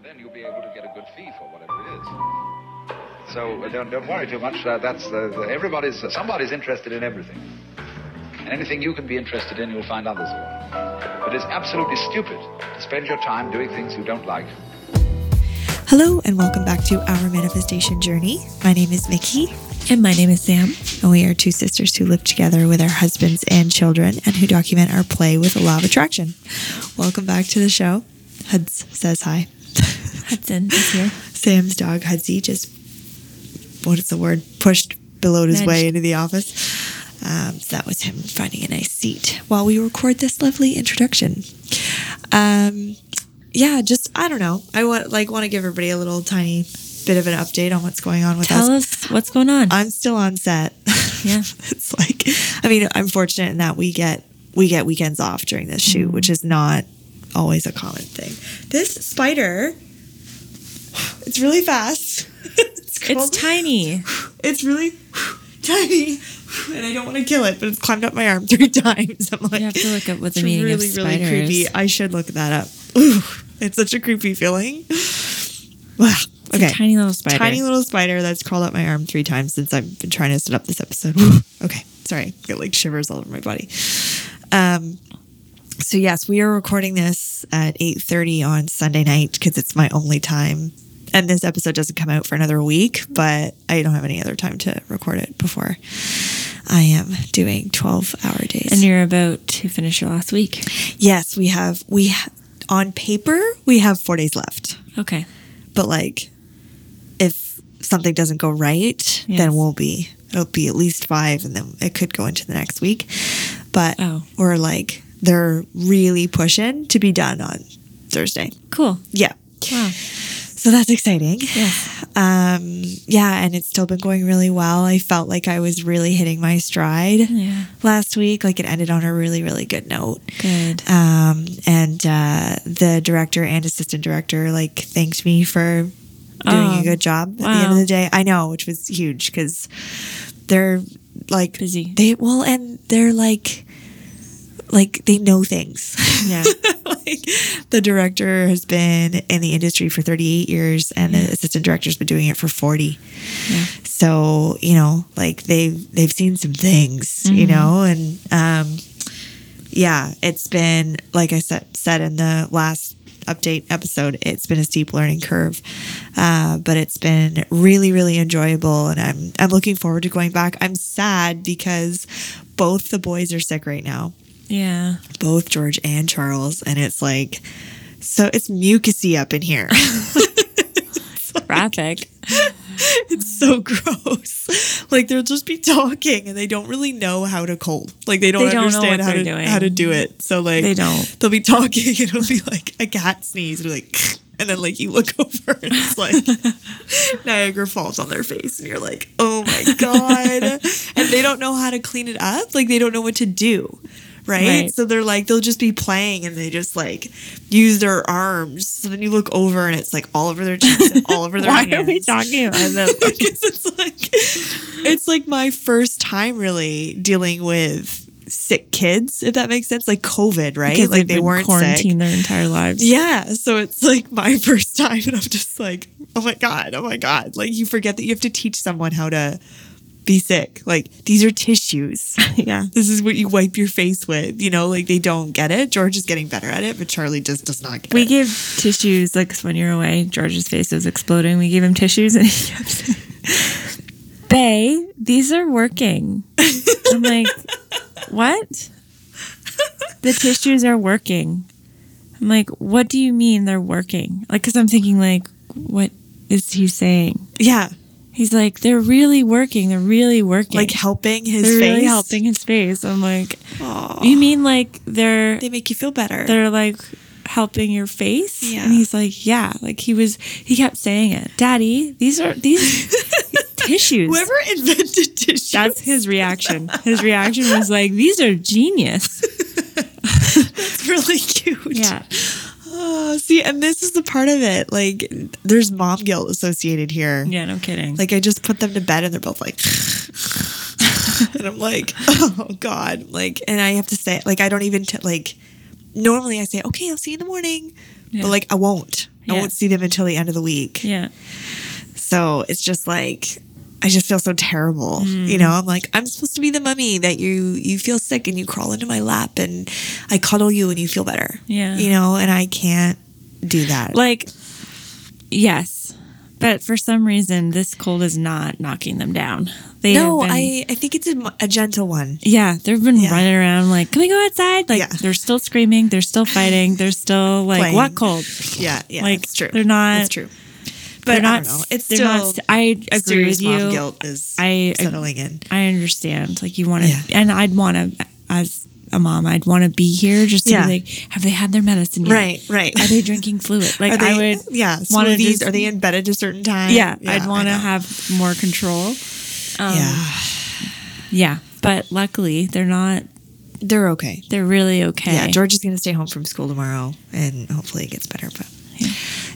and then you'll be able to get a good fee for whatever it is. So uh, don't, don't worry too much. Uh, that's uh, the, everybody's somebody's interested in everything, and anything you can be interested in, you'll find others will. But it's absolutely stupid to spend your time doing things you don't like. Hello, and welcome back to our manifestation journey. My name is Mickey, And my name is Sam. and we are two sisters who live together with our husbands and children and who document our play with the law of attraction. Welcome back to the show. Huds says hi. Hudson is here. Sam's dog, Hudsy, just, what is the word, pushed Billowed his Nudged. way into the office. Um, so that was him finding a nice seat while we record this lovely introduction. Um, yeah, just I don't know. I want like want to give everybody a little tiny bit of an update on what's going on with Tell us. us what's going on. I'm still on set. Yeah. it's like I mean, I'm fortunate in that we get we get weekends off during this shoot, which is not always a common thing. This spider it's really fast. it's, it's tiny. it's really tiny. And I don't want to kill it, but it's climbed up my arm three times. I'm like, You have to look up what the meaning really, of really spider creepy. is. I should look that up. Ooh, it's such a creepy feeling. Wow. It's Okay. a tiny little spider. Tiny little spider that's crawled up my arm three times since I've been trying to set up this episode. okay, sorry, I get like shivers all over my body. Um, so yes, we are recording this at eight thirty on Sunday night because it's my only time, and this episode doesn't come out for another week. But I don't have any other time to record it before I am doing twelve hour days. and you're about to finish your last week. yes, we have we ha- on paper we have four days left Okay. but like if something doesn't go right then Yes. we'll be it'll be at least five and then it could go into the next week but Oh. we're like they're really pushing to be done on thursday Cool. yeah Wow. so that's exciting Yes. um yeah and it's still been going really well i felt like i was really hitting my stride Yeah. last week like it ended on a really really good note Good. um, and uh, the director and assistant director like thanked me for doing Oh, a good job at the end of the day. I know, which was huge because they're like Busy. They well, and they're like like they know things. Yeah. like the director has been in the industry for 38 years and the assistant director's been doing it for 40 Yeah. so you know like they've they've seen some things you Mm-hmm. know and um yeah it's been like i said said in the last update episode it's been a steep learning curve uh, but it's been really really enjoyable and i'm i'm looking forward to going back i'm sad because both the boys are sick right now Yeah. both George and Charles, and it's like, so it's mucusy up in here. Graphic. it's so gross. Like they'll just be talking, and they don't really know how to cold. Like they don't, They don't understand how to doing. how to do it. So like They don't. They'll be talking, and it'll be like a cat sneeze, and like. And then, like, you look over and it's like Niagara Falls on their face, and you're like, oh my God. and they don't know how to clean it up. Like, they don't know what to do. Right? Right. So they're like, they'll just be playing and they just like use their arms. So then you look over and it's like all over their cheeks and all over their Why hands. are we talking about this? because it's like it's like my first time really dealing with sick kids, if that makes sense. Like COVID, right? Because like they weren't quarantined sick. their entire lives. Yeah. So it's like my first time and I'm just like, oh my God, oh my God. Like you forget that you have to teach someone how to be sick. Like these are tissues. Yeah. This is what you wipe your face with. You know, like they don't get it. George is getting better at it, but Charlie just does not get it. We give tissues, like when you're away, George's face was exploding. We gave him tissues and he kept saying, Bay, these are working. I'm like, what? The tissues are working. I'm like, what do you mean they're working? Like, because I'm thinking, like, what is he saying? yeah. He's like, they're really working. They're really working. Like helping his they're face. really helping his face. I'm like, Aw. you mean like they're they make you feel better. they're like helping your face Yeah. and he's like yeah like he was he kept saying it daddy these are these tissues Whoever invented tissues. that's his reaction his reaction was like these are genius That's really cute. yeah Oh, see, and this is the part of it. Like, there's mom guilt associated here. yeah no kidding Like, I just put them to bed and they're both like, and I'm like, oh God. Like, and I have to say, like, I don't even, t- like, normally I say, okay, I'll see you in the morning. Yeah. But, like, I won't. I won't see them until the end of the week. Yeah. So it's just like I just feel so terrible. Mm. You know, I'm like, I'm supposed to be the mummy that you you feel sick and you crawl into my lap and I cuddle you and you feel better. Yeah. You know, and I can't do that. Like, yes. But for some reason, this cold is not knocking them down. They no, been- I I think it's a, a gentle one. Yeah, they've been Yeah. running around like, "Can we go outside?" Like Yeah. they're still screaming, they're still fighting, they're still like, Playing. "What cold?" Yeah, yeah, Like, it's true. they're not- It's true. But They're I not. don't know. It's they're still not. I agree with mom you. guilt is I- settling in. I understand. Like you want to, Yeah. and I'd want to, as a mom, I'd want to be here just to Yeah. be like, have they had their medicine yet? Right, right. Are they drinking fluid? Like they, I would, yeah, wanna smoothies. just- Are they in bed at a certain time? yeah, I'd want to have more control. Um, yeah, yeah, but luckily they're not. they're okay. They're really okay. Yeah, George is going to stay home from school tomorrow, and hopefully it gets better. But yeah,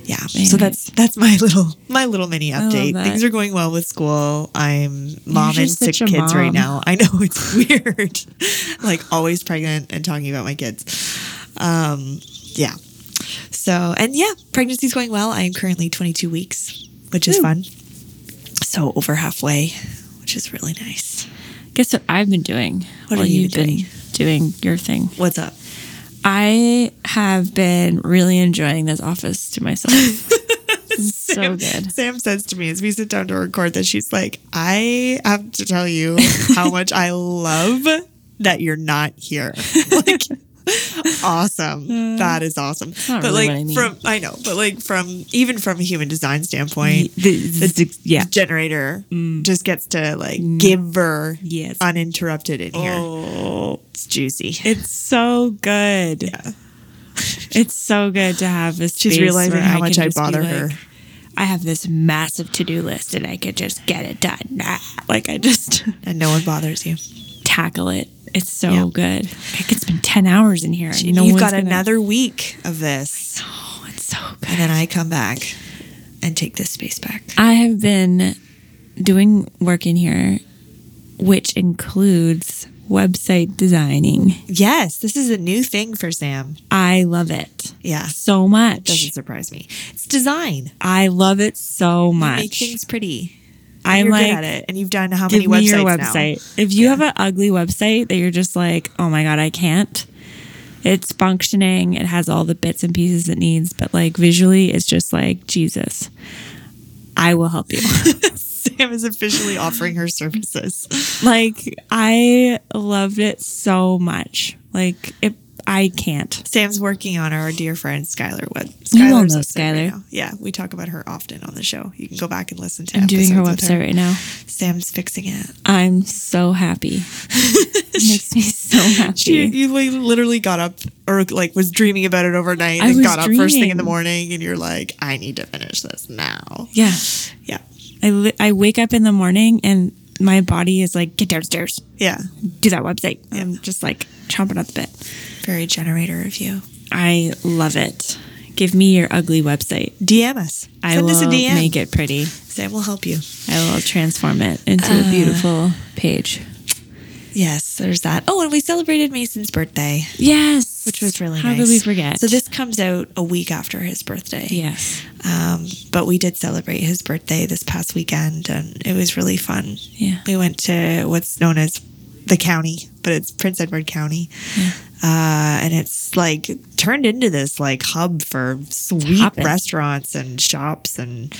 so Anyway. that's that's my little my little mini update. Things are going well with school. I'm mom and sick kids right now. I know it's weird, like always pregnant and talking about my kids. Um, yeah. So and yeah, pregnancy's going well. I am currently 22 weeks, which is Woo. fun. So over halfway, which is really nice. Guess what I've been doing? What have you been been doing your thing? What's up? I have been really enjoying this office to myself. It's so good. Sam says to me as we sit down to record that she's like, I have to tell you how much I love that you're not here. Like, awesome. That is awesome. but really like I mean. from I know, but like from even from a human design standpoint, The- yeah. generator mm. just gets to like mm. give her Yes. uninterrupted in here. Oh, It's juicy. it's so good. yeah. It's so good to have this. She's realizing how I much I bother like, her. I have this massive to do list and I could just get it done. Nah. Like I just And no one bothers you. tackle it. It's so Yeah. good. I could spend ten hours in here. and no You've got gonna- another week of this. Oh, it's so good. And then I come back and take this space back. I have been doing work in here, which includes website designing. Yes, this is a new thing for Sam. I love it Yeah, so much. doesn't surprise me. It's design. I love it so much. make things pretty. I'm like, at it, and you've done how many give me websites your now? website. If you have an ugly website that you're just like, oh my god, I can't. It's functioning. It has all the bits and pieces it needs, but like visually, it's just like Jesus. I will help you. Sam is officially offering her services. like I loved it so much. Like it, I can't. Sam's working on our dear friend Skylar Web. You all Skylar's know website right Skylar. yeah, we talk about her often on the show. You can go back and listen to. I'm doing her website right now. Sam's fixing it. I'm so happy. it makes me so happy. She, you literally got up or like was dreaming about it overnight I and got up first thing in the morning and you're like, I need to finish this now. yeah. Yeah. I, li- I wake up in the morning and my body is like, get downstairs, Yeah. do that website. I'm just like chomping at the bit. Very generator of you. I love it. Give me your ugly website. DM us. I Send will us a DM. make it pretty. Sam will help you. I will transform it into Uh. a beautiful page. Yes, there's that. Oh, and we celebrated Mason's birthday, Yes, which was really How nice. could we forget? So this comes out a week after his birthday. yes, Um, but we did celebrate his birthday this past weekend, and it was really fun. yeah, We went to what's known as the county, but it's Prince Edward County. Uh, and it's like turned into this like hub for sweet restaurants and shops, and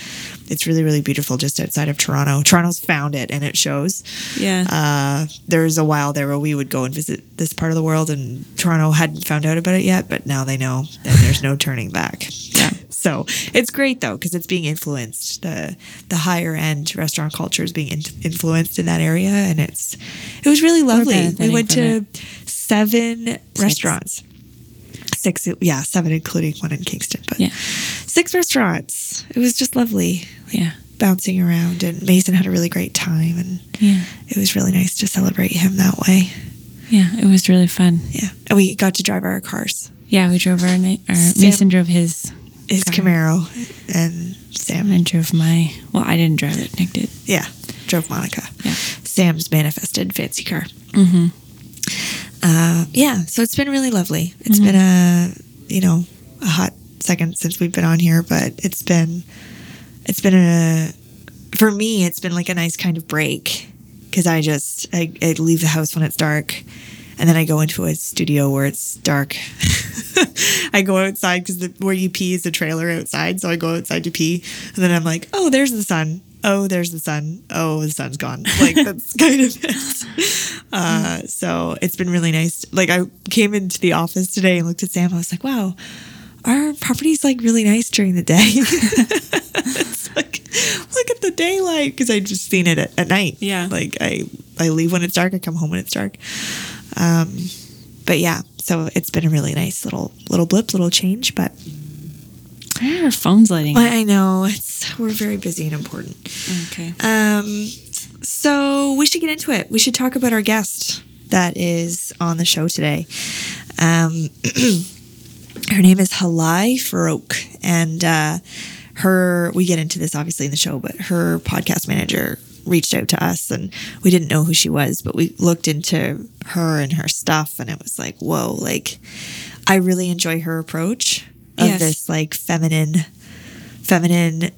it's really really beautiful just outside of Toronto. Toronto's found it, and it shows. yeah. Uh, there was a while there where we would go and visit this part of the world, and Toronto hadn't found out about it yet, but now they know, and there's no turning back. Yeah. So it's great though because it's being influenced. the The higher end restaurant culture is being in- influenced in that area, and it's it was really lovely. We went to seven restaurants. Six, yeah, seven including one in Kingston, but Yeah. six restaurants. It was just lovely yeah, bouncing around, and Mason had a really great time, and yeah, it was really nice to celebrate him that way. yeah. It was really fun. Yeah, and we got to drive our cars, Yeah, we drove our, ni- our Sam- Mason drove his. his Car. Camaro, and Sam, I drove my. Well, I didn't drive it. Nick did. yeah, drove Monica. Yeah. Sam's manifested fancy car. Mm-hmm. Uh, yeah, so it's been really lovely. It's Mm-hmm. been a you know a hot second since we've been on here, but it's been it's been a for me it's been like a nice kind of break because I just I, I leave the house when it's dark and then I go into a studio where it's dark. I go outside because the where you pee is a trailer outside, so I go outside to pee, and then I'm like, oh, there's the sun. Oh, there's the sun. Oh, the sun's gone. Like that's kind of it. Uh, so it's been really nice. Like I came into the office today and looked at Sam. I was like, wow, our property's like really nice during the day. it's like look at the daylight because I just seen it at, at night. Yeah. Like I I leave when it's dark. I come home when it's dark. Um, but yeah, so it's been a really nice little little blip, little change. But Why are our phones lighting? up? I know it's we're very busy and important. Okay. Um, so we should get into it. We should talk about our guest that is on the show today. Um, her name is Halai Farouk, and uh, her. We get into this obviously in the show, but her podcast manager reached out to us, and we didn't know who she was, but we looked into her and her stuff, and it was like, whoa! Like, I really enjoy her approach of Yes. this like feminine, feminine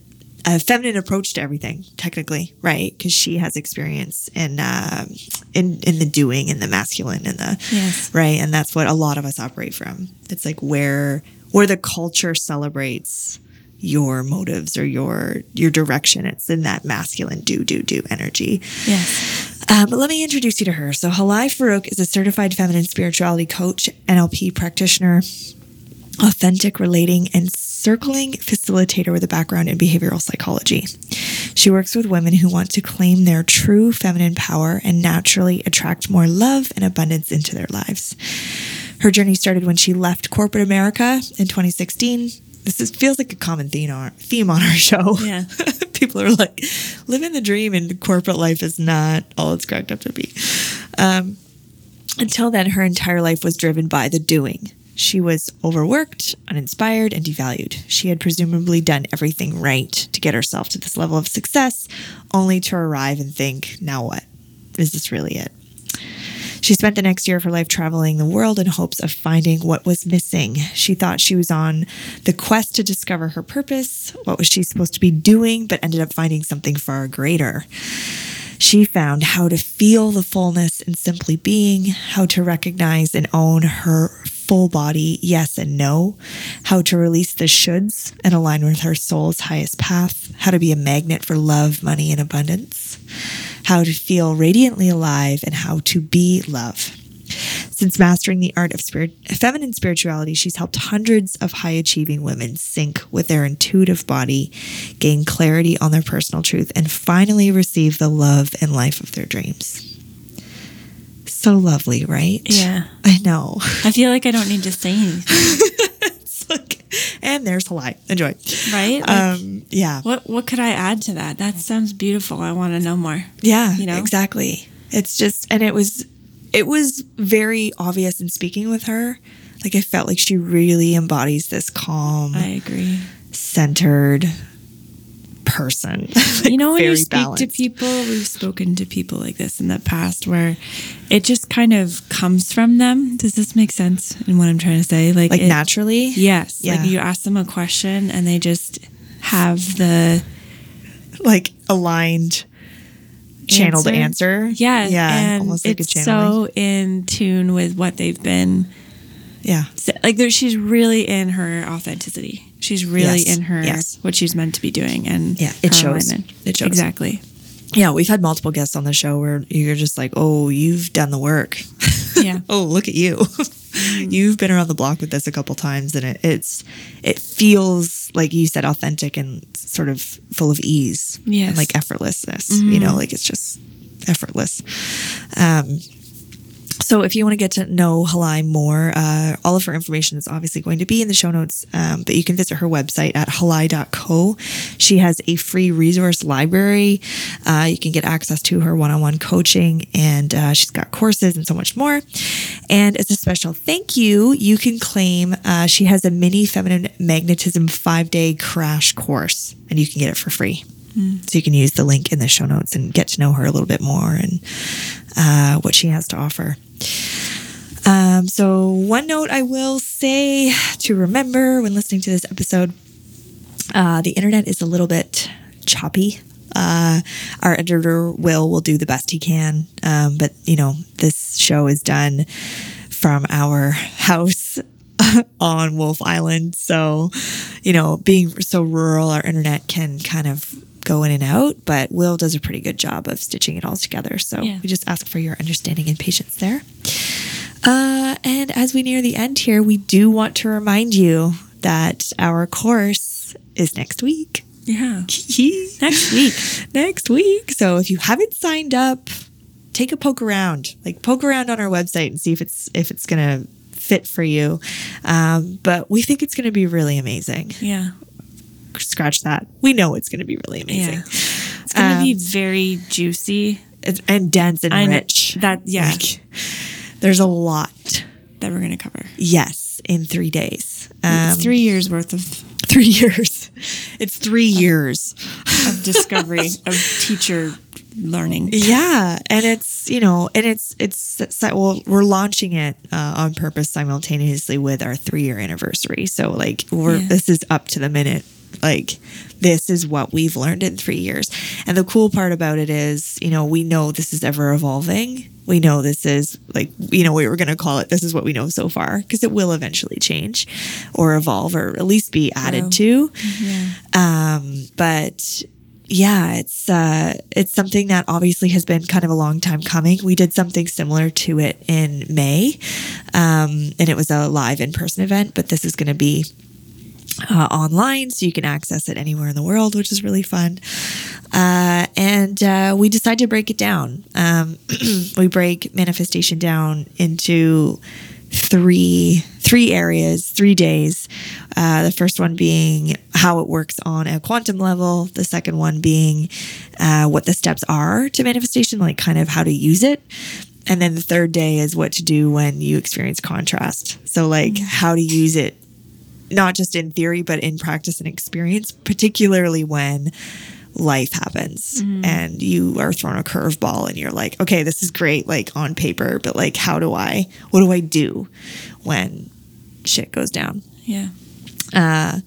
a feminine approach to everything technically right because she has experience in um in in the doing and the masculine and the Yes. right and that's what a lot of us operate from it's like where where the culture celebrates your motives or your your direction it's in that masculine do do do energy Yes. um, but let me introduce you to her. So, Halai Farouk is a certified feminine spirituality coach, NLP practitioner, authentic relating, and circling facilitator with a background in behavioral psychology. She works with women who want to claim their true feminine power and naturally attract more love and abundance into their lives. Her journey started when she left corporate America in 2016. This is, feels like a common theme on, theme on our show. Yeah. People are like, living the dream in corporate life is not all it's cracked up to be. Um, until then, her entire life was driven by the doing. She was overworked, uninspired, and devalued. She had presumably done everything right to get herself to this level of success, only to arrive and think, now what? Is this really it? She spent the next year of her life traveling the world in hopes of finding what was missing. She thought she was on the quest to discover her purpose. What was she supposed to be doing, but ended up finding something far greater. She found how to feel the fullness in simply being, how to recognize and own her full body, yes and no, how to release the shoulds and align with her soul's highest path, how to be a magnet for love, money, and abundance, how to feel radiantly alive, and how to be love. Since mastering the art of spirit, feminine spirituality, she's helped hundreds of high achieving women sync with their intuitive body, gain clarity on their personal truth, and finally receive the love and life of their dreams. So lovely, right? Yeah. I know. I feel like I don't need to say anything, it's like, and there's Halai. Enjoy. right? Like, Um, yeah. what what could I add to that? That sounds beautiful. I want to know more. Yeah, you know? exactly. It's just, and it was, it was very obvious in speaking with her. Like I felt like she really embodies this calm, I agree. centered person. you know when you speak to people we've spoken to people like this in the past where it just kind of comes from them does this make sense in what i'm trying to say like like it- naturally. yes Yeah. like you ask them a question and they just have the like aligned, channeled answer. yeah yeah, and almost like a it's so in tune with what they've been yeah, like there, she's really in her authenticity she's really Yes, in her yes. what she's meant to be doing and Yeah, it shows. alignment. It shows. exactly yeah. We've had multiple guests on the show where you're just like, oh, you've done the work. yeah oh look at you you've been around the block with this a couple times and it, it's it feels like you said authentic and sort of full of ease Yes. and like effortlessness you know like it's just effortless um so if you want to get to know Halai more, uh, all of her information is obviously going to be in the show notes, um, but you can visit her website at halai.co. She has a free resource library. Uh, you can get access to her one-on-one coaching and uh, she's got courses and so much more. And as a special thank you, you can claim uh, she has a mini feminine magnetism five-day crash course and you can get it for free. So you can use the link in the show notes and get to know her a little bit more and uh, what she has to offer. Um, so, one note I will say to remember when listening to this episode uh, the internet is a little bit choppy. Uh, our editor Will will do the best he can, um, but you know this show is done from our house on Wolfe Island, so you know being so rural, our internet can kind of go in and out. But Will does a pretty good job of stitching it all together, so Yeah. we just ask for your understanding and patience there. Uh, and as we near the end here, we do want to remind you that our course is next week. Yeah. Next week. next week. So if you haven't signed up, take a poke around. Like poke around on our website and see if it's if it's gonna fit for you. Um, but we think it's gonna be really amazing. Yeah. Scratch that. We know it's gonna be really amazing. Yeah. It's going to be very juicy. And dense and I know- rich. That, yeah, Like, there's a lot. that we're going to cover. Yes, in three days. Um, it's three years worth of, three years. It's three years. of discovery of teacher learning. Yeah, and it's you know, and it's it's well, we're launching it uh, on purpose simultaneously with our three year anniversary. So like we're Yeah. this is up to the minute. Like this is what we've learned in three years, and the cool part about it is, you know, we know this is ever evolving. We know this is like you know we were going to call it. This is what we know so far because it will eventually change, or evolve, or at least be added to. Um, but yeah, it's uh, it's something that obviously has been kind of a long time coming. We did something similar to it in May, um, and it was a live in person event. But this is going to be uh, online, so you can access it anywhere in the world, which is really fun. Uh, and uh, we decide to break it down. Um, we break manifestation down into three three areas, three days. Uh, the first one being how it works on a quantum level. The second one being uh, what the steps are to manifestation, like kind of how to use it. And then the third day is what to do when you experience contrast. So, like how to use it not just in theory, but in practice and experience, particularly when life happens and you are thrown a curveball and you're like, okay, this is great, like on paper, but like, how do I, what do I do when shit goes down? Yeah. Uh,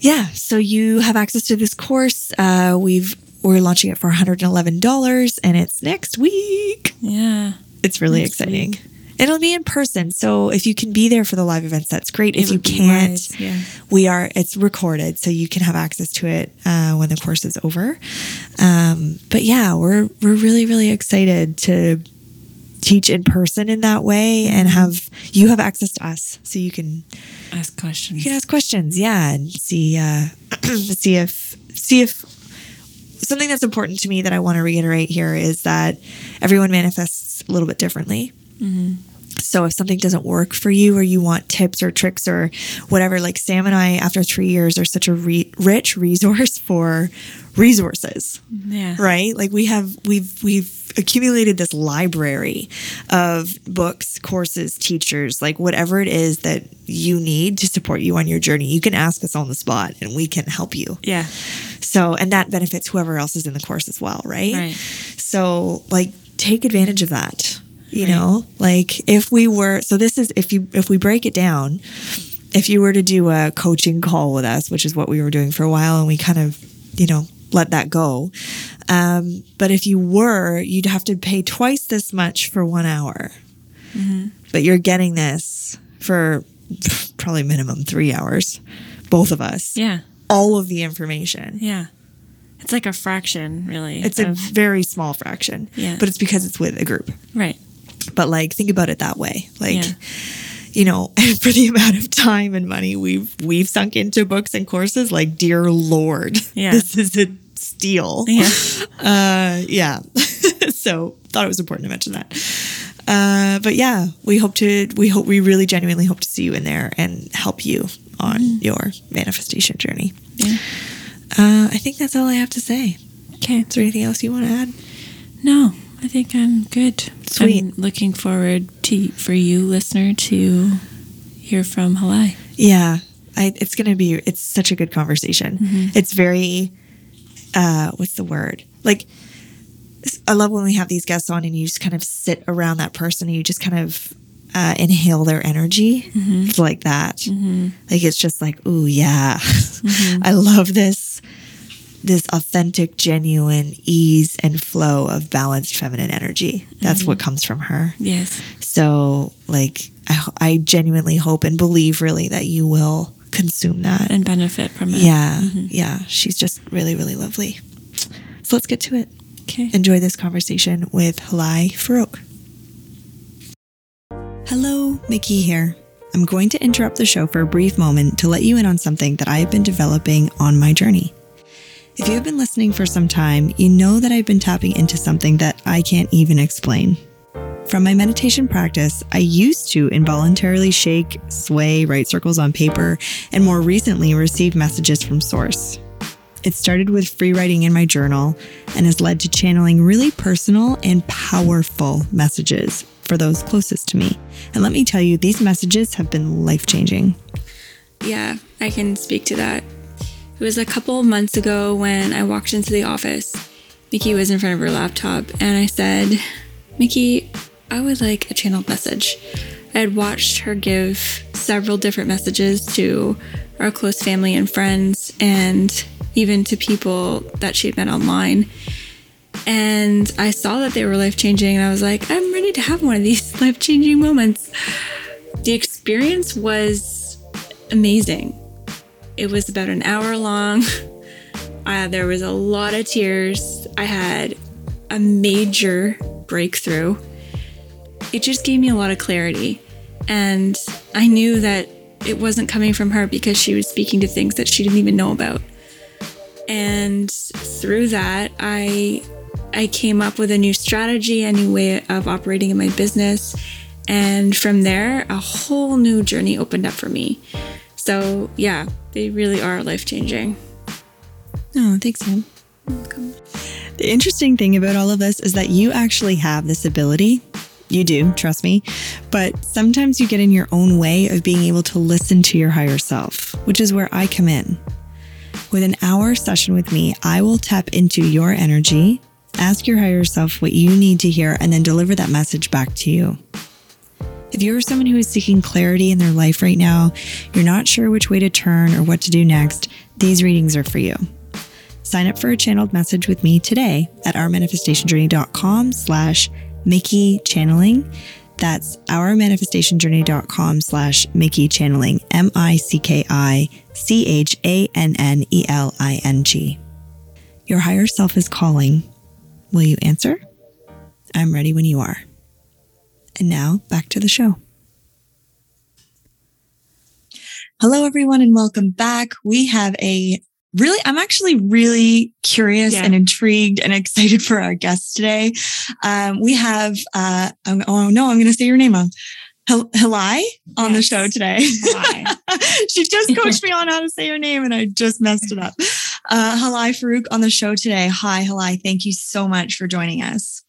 yeah, so you have access to this course. Uh, we've, we're launching it for $111 and it's next week. Yeah. It's really Next exciting. It'll be in person. So if you can be there for the live events, that's great. It if you can't, wise, yeah. we are, it's recorded. So you can have access to it uh, when the course is over. Um, but yeah, we're, we're really, really excited to teach in person in that way and have, you have access to us. So you can, Ask questions. you can ask questions. Yeah. And see, uh, see if, see if, something that's important to me that I want to reiterate here is that everyone manifests a little bit differently. So if something doesn't work for you or you want tips or tricks or whatever, like Sam and I, after three years, are such a re- rich resource for resources, Yeah. right? Like we have, we've, we've accumulated this library of books, courses, teachers, like whatever it is that you need to support you on your journey. You can ask us on the spot and we can help you. Yeah. So, and that benefits whoever else is in the course as well, right? Right. So, like, take advantage of that. You Right. know, like if we were, so this is if you if we break it down, if you were to do a coaching call with us, which is what we were doing for a while, and we kind of, you know, let that go. Um, but if you were, you'd have to pay twice this much for one hour. But you're getting this for probably minimum three hours, both of us Yeah. all of the information. Yeah. It's like a fraction, really. It's a very small fraction, Yeah. but it's because it's with a group. right. But like, think about it that way. Like, Yeah. you know, for the amount of time and money we've we've sunk into books and courses, like, dear Lord, Yeah. this is a steal. Yeah. Uh, yeah. so thought it was important to mention that. Uh, but yeah, we hope to, we hope, we really genuinely hope to see you in there and help you on your manifestation journey. Yeah. Uh, I think that's all I have to say. Okay. Is there anything else you want to add? No, I think I'm good. Sweet. I'm looking forward to for you, listener, to hear from Halai. Yeah, I, it's going to be, it's such a good conversation. It's very, uh, what's the word? Like, I love when we have these guests on and you just kind of sit around that person and you just kind of uh, inhale their energy. Mm-hmm. It's like that. Like it's just like, oh yeah. I love this this authentic, genuine ease and flow of balanced feminine energy. That's what mm-hmm. comes from her. Yes. So, like, I, I genuinely hope and believe really that you will consume that. And benefit from it. Yeah, mm-hmm. yeah. She's just really, really lovely. So let's get to it. Okay. Enjoy this conversation with Halai Farouk. Hello, Mickey here. I'm going to interrupt the show for a brief moment to let you in on something that I have been developing on my journey. If you have been listening for some time, you know that I've been tapping into something that I can't even explain. From my meditation practice, I used to involuntarily shake, sway, write circles on paper, and more recently receive messages from Source. It started with free writing in my journal and has led to channeling really personal and powerful messages for those closest to me. And let me tell you, these messages have been life changing. Yeah, I can speak to that. It was a couple of months ago when I walked into the office. Mickey was in front of her laptop, and I said, Mickey, I would like a channeled message. I had watched her give several different messages to our close family and friends, and even to people that she'd met online. And I saw that they were life changing, and I was like, I'm ready to have one of these life changing moments. The experience was amazing. It was about an hour long. Uh, there was a lot of tears. I had a major breakthrough. It just gave me a lot of clarity. And I knew that it wasn't coming from her because she was speaking to things that she didn't even know about. And through that, I I came up with a new strategy, a new way of operating in my business. And from there, a whole new journey opened up for me. So, yeah, they really are life changing. Oh, thanks, Sam. The interesting thing about all of this is that you actually have this ability. You do, trust me. But sometimes you get in your own way of being able to listen to your higher self, which is where I come in. With an hour session with me, I will tap into your energy, ask your higher self what you need to hear, and then deliver that message back to you. If you're someone who is seeking clarity in their life right now, you're not sure which way to turn or what to do next, these readings are for you. Sign up for a channeled message with me today at ourmanifestationjourney.com slash Mickey channeling. That's ourmanifestationjourney.com slash Mickey channeling, M I C K I C H A N N E L I N G. Your higher self is calling. Will you answer? I'm ready when you are. And now back to the show. Hello, everyone, and welcome back. We have a really, I'm actually really curious Yeah. and intrigued and excited for our guest today. Um, we have, uh, um, oh no, I'm going to say your name wrong. Hel- Hilai on the show today. She just coached me on how to say your name and I just messed it up. Uh, Halai Farouk on the show today. Hi, Halai. Thank you so much for joining us.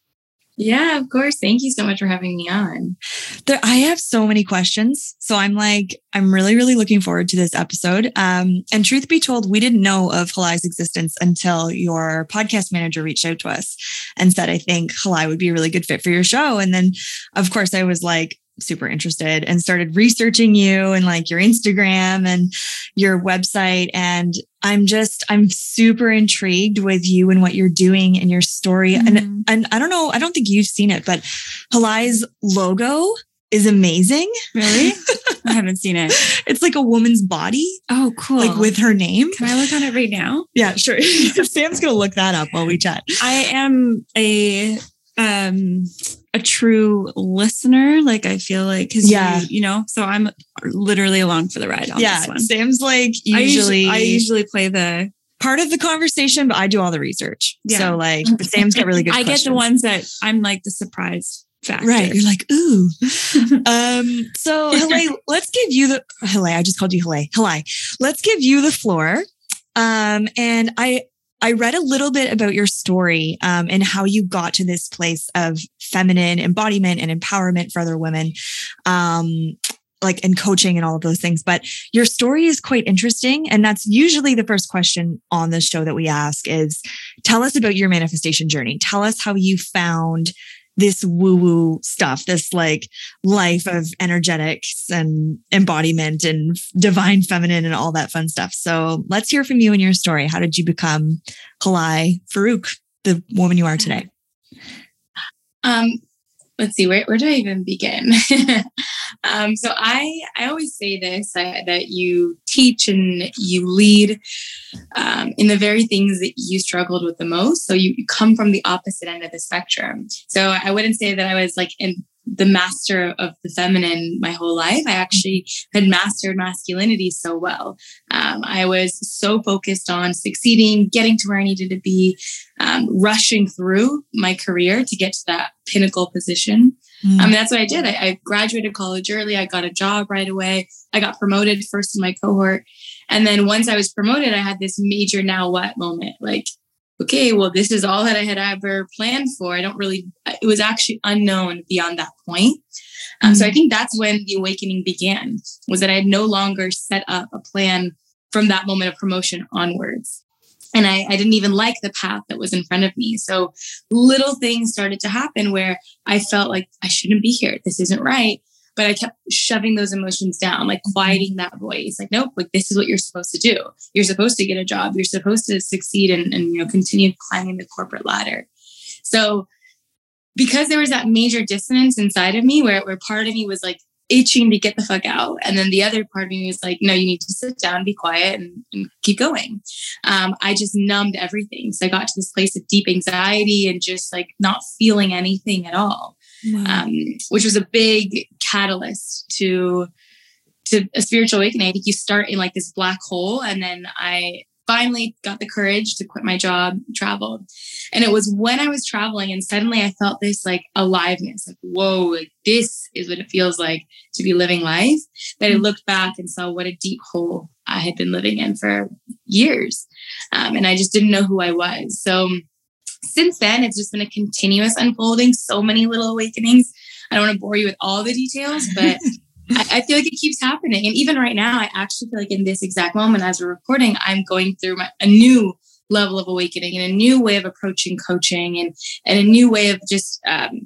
Yeah, of course. Thank you so much for having me on. There, I have so many questions. So I'm like, I'm really, really looking forward to this episode. Um, and truth be told, we didn't know of Halai's existence until your podcast manager reached out to us and said, I think Halai would be a really good fit for your show. And then, of course, I was like, super interested and started researching you and like your Instagram and your website. And I'm just, I'm super intrigued with you and what you're doing and your story. And Mhm. and I don't know, I don't think you've seen it, but Halai's logo is amazing. Really? I haven't seen it. It's like a woman's body, Oh, cool. like with her name. Can I look on it right now? Yeah, sure. Sam's gonna look that up while we chat. I am a um a true listener. Like I feel like because Yeah. you, you know, so I'm literally along for the ride on yeah, this one. Sam's like I usually, I usually play the. part of the conversation, but I do all the research. Yeah. So like, but Sam's got really good. I get the ones that I'm like the surprise factor. Right. You're like, ooh. um, so Hele, let's give you the Hele, I just called you Hele. Hele. Let's give you the floor. Um, and I I read a little bit about your story um, and how you got to this place of feminine embodiment and empowerment for other women. Um, like and coaching and all of those things. But your story is quite interesting. And that's usually the first question on the show that we ask is tell us about your manifestation journey. Tell us how you found this woo woo stuff, this like life of energetics and embodiment and divine feminine and all that fun stuff. So let's hear from you and your story. How did you become Halai Farouk, the woman you are today? Um, let's see, where, where do I even begin? um, so I, I always say this, uh, that you teach and you lead um, in the very things that you struggled with the most. So you, you come from the opposite end of the spectrum. So I wouldn't say that I was like in the master of the feminine my whole life. I actually had mastered masculinity so well. Um, I was so focused on succeeding, getting to where I needed to be, um, rushing through my career to get to that pinnacle position. Mm. I mean, that's what I did. I, I graduated college early. I got a job right away. I got promoted first in my cohort. And then once I was promoted, I had this major now what moment. Like, okay, well, this is all that I had ever planned for. I don't really, it was actually unknown beyond that point. Um, mm-hmm. So I mm. think that's when the awakening began, was that I had no longer set up a plan from that moment of promotion onwards. And I, I didn't even like the path that was in front of me. So little things started to happen where I felt like I shouldn't be here. This isn't right but I kept shoving those emotions down, like quieting that voice. Like, nope, like this is what you're supposed to do. You're supposed to get a job. You're supposed to succeed and, and you know continue climbing the corporate ladder. So because there was that major dissonance inside of me where, where part of me was like itching to get the fuck out. And then the other part of me was like, no, you need to sit down, be quiet, and, and keep going. Um, I just numbed everything. So I got to this place of deep anxiety and just like not feeling anything at all wow. um, which was a big catalyst to to a spiritual awakening. I think you start in like this black hole, and then I finally got the courage to quit my job, traveled. And it was when I was traveling and suddenly I felt this like aliveness, like, whoa, like this is what it feels like to be living life. That I mm-hmm. looked back and saw what a deep hole I had been living in for years. Um, and I just didn't know who I was. So since then, it's just been a continuous unfolding, so many little awakenings. I don't want to bore you with all the details, but I, I, feel like it keeps happening. And even right now, I actually feel like in this exact moment as we're recording, I'm going through my, a new level of awakening and a new way of approaching coaching and, and a new way of just um,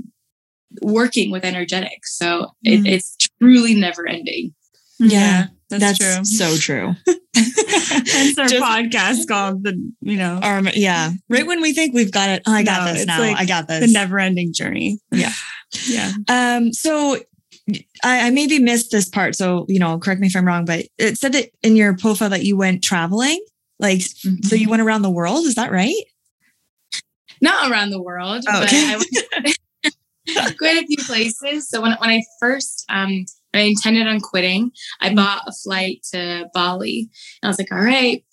working with energetics. So mm. it, it's truly never ending. Yeah. That's, That's true. So true. Hence our Just, podcast called the, you know, our, yeah. Right when we think we've got it. Oh, I got no, this now. Like I got this. The never ending journey. Yeah. Yeah. Um, so I, I, maybe missed this part. So, you know, correct me if I'm wrong, but it said that in your profile that you went traveling. Like, mm-hmm. so you went around the world. Is that right? Not around the world, oh, okay. but I went quite a few places. So when, when I first, um, I intended on quitting. I mm-hmm. bought a flight to Bali. And I was like, all right,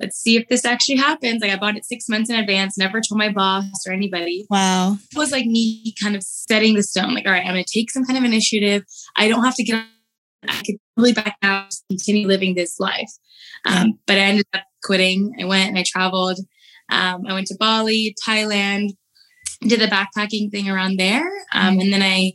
let's see if this actually happens. Like I bought it six months in advance, never told my boss or anybody. Wow. It was like me kind of setting the stone. Like, all right, I'm going to take some kind of initiative. I don't have to get. I could really back out, continue living this life. Um, but I ended up quitting. I went and I traveled. Um, I went to Bali, Thailand, did the backpacking thing around there. Um, and then I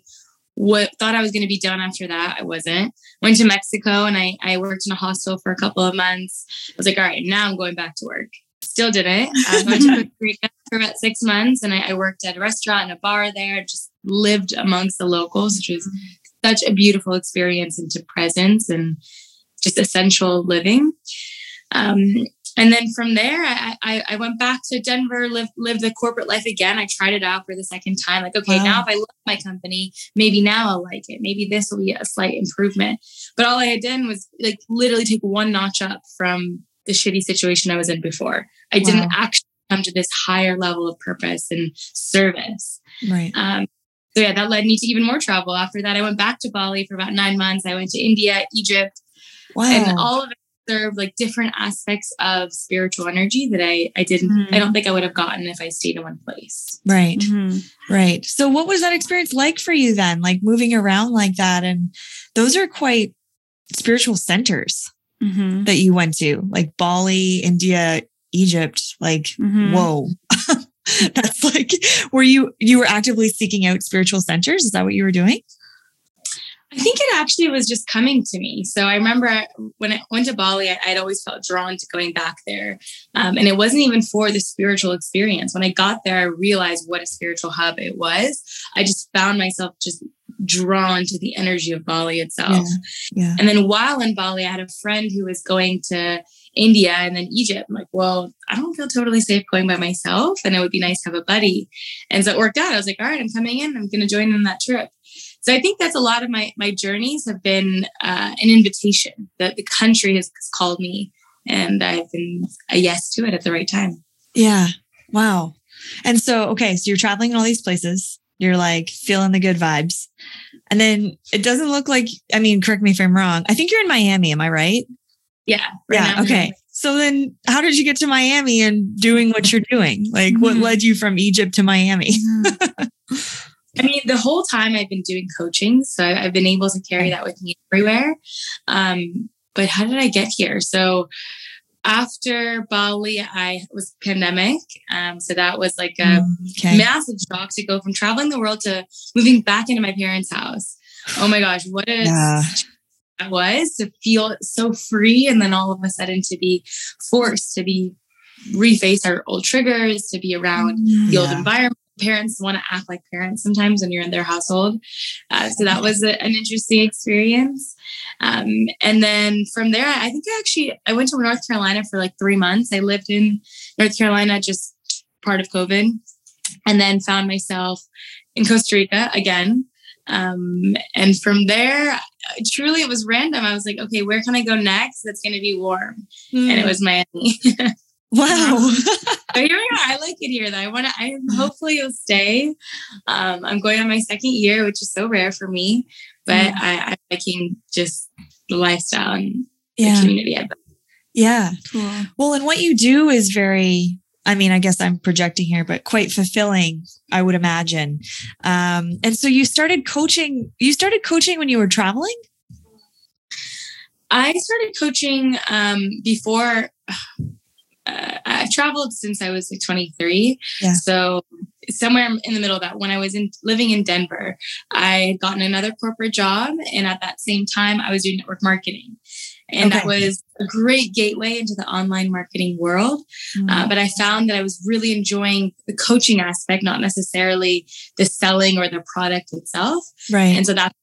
what thought I was going to be done after that. I wasn't. Went to Mexico and I, I worked in a hostel for a couple of months. I was like, all right, now I'm going back to work. Still did it. I went to Costa Rica for about six months and I, I, worked at a restaurant and a bar there, just lived amongst the locals, which was such a beautiful experience into presence and just essential living. Um, and then from there, I, I, I, went back to Denver, lived, lived the corporate life again. I tried it out for the second time. Like, okay, wow. now if I love my company, maybe now I'll like it. Maybe this will be a slight improvement. But all I had done was like literally take one notch up from the shitty situation I was in before. I wow. didn't actually come to this higher level of purpose and service. Right. Um, so yeah, that led me to even more travel. After that, I went back to Bali for about nine months. I went to India, Egypt, wow. and all of it serve like different aspects of spiritual energy that I I didn't mm-hmm. I don't think I would have gotten if I stayed in one place. Right. Mm-hmm. Right. So what was that experience like for you then? Like moving around like that and those are quite spiritual centers mm-hmm. that you went to, like Bali, India, Egypt, like mm-hmm. whoa. That's like were you you were actively seeking out spiritual centers? Is that what you were doing? I think it actually was just coming to me. So I remember when I went to Bali, I, would always felt drawn to going back there. Um, and it wasn't even for the spiritual experience. When I got there, I realized what a spiritual hub it was. I just found myself just drawn to the energy of Bali itself. Yeah, yeah. And then while in Bali, I had a friend who was going to India and then Egypt. I'm like, well, I don't feel totally safe going by myself. And it would be nice to have a buddy. And so it worked out. I was like, all right, I'm coming in. I'm going to join in that trip. So I think that's a lot of my my journeys have been uh, an invitation that the country has called me, and I've been a yes to it at the right time. Yeah. Wow. And so, okay, so you're traveling in all these places. You're like feeling the good vibes. And then it doesn't look like, I mean, correct me if I'm wrong. I think you're in Miami. Am I right? Yeah. Right yeah. Now. Okay. So then how did you get to Miami and doing what you're doing? Like mm-hmm. what led you from Egypt to Miami? I mean, the whole time I've been doing coaching, so I've been able to carry that with me everywhere. Um, but how did I get here? So after Bali, I was pandemic. Um, so that was like a okay. massive shock to go from traveling the world to moving back into my parents' house. Oh my gosh, what a yeah. that was to feel so free, and then all of a sudden to be forced to be reface our old triggers, to be around yeah. the old environment parents want to act like parents sometimes when you're in their household. Uh, so that was a, an interesting experience. Um, and then from there, I think I actually I went to North Carolina for like three months. I lived in North Carolina just part of COVID, and then found myself in Costa Rica again. Um, and from there, truly, it was random. I was like, okay, where can I go next? That's going to be warm, mm. and it hmm. was Miami. Wow. but here we are. I like it here. Though. I want to. I hopefully you'll stay. Um, I'm going on my second year, which is so rare for me. But mm. I, I'm liking just the lifestyle and yeah. the community. Yeah. Cool. Well, and what you do is very. I mean, I guess I'm projecting here, but quite fulfilling, I would imagine. Um, and so you started coaching. You started coaching when you were traveling. I started coaching um, before uh, I've traveled since I was like 23. Yeah. So somewhere in the middle of that, when I was in living in Denver, I had gotten another corporate job, and at that same time, I was doing network marketing, and okay. that was a great gateway into the online marketing world. Mm-hmm. Uh, but I found that I was really enjoying the coaching aspect, not necessarily the selling or the product itself. Right. And so that's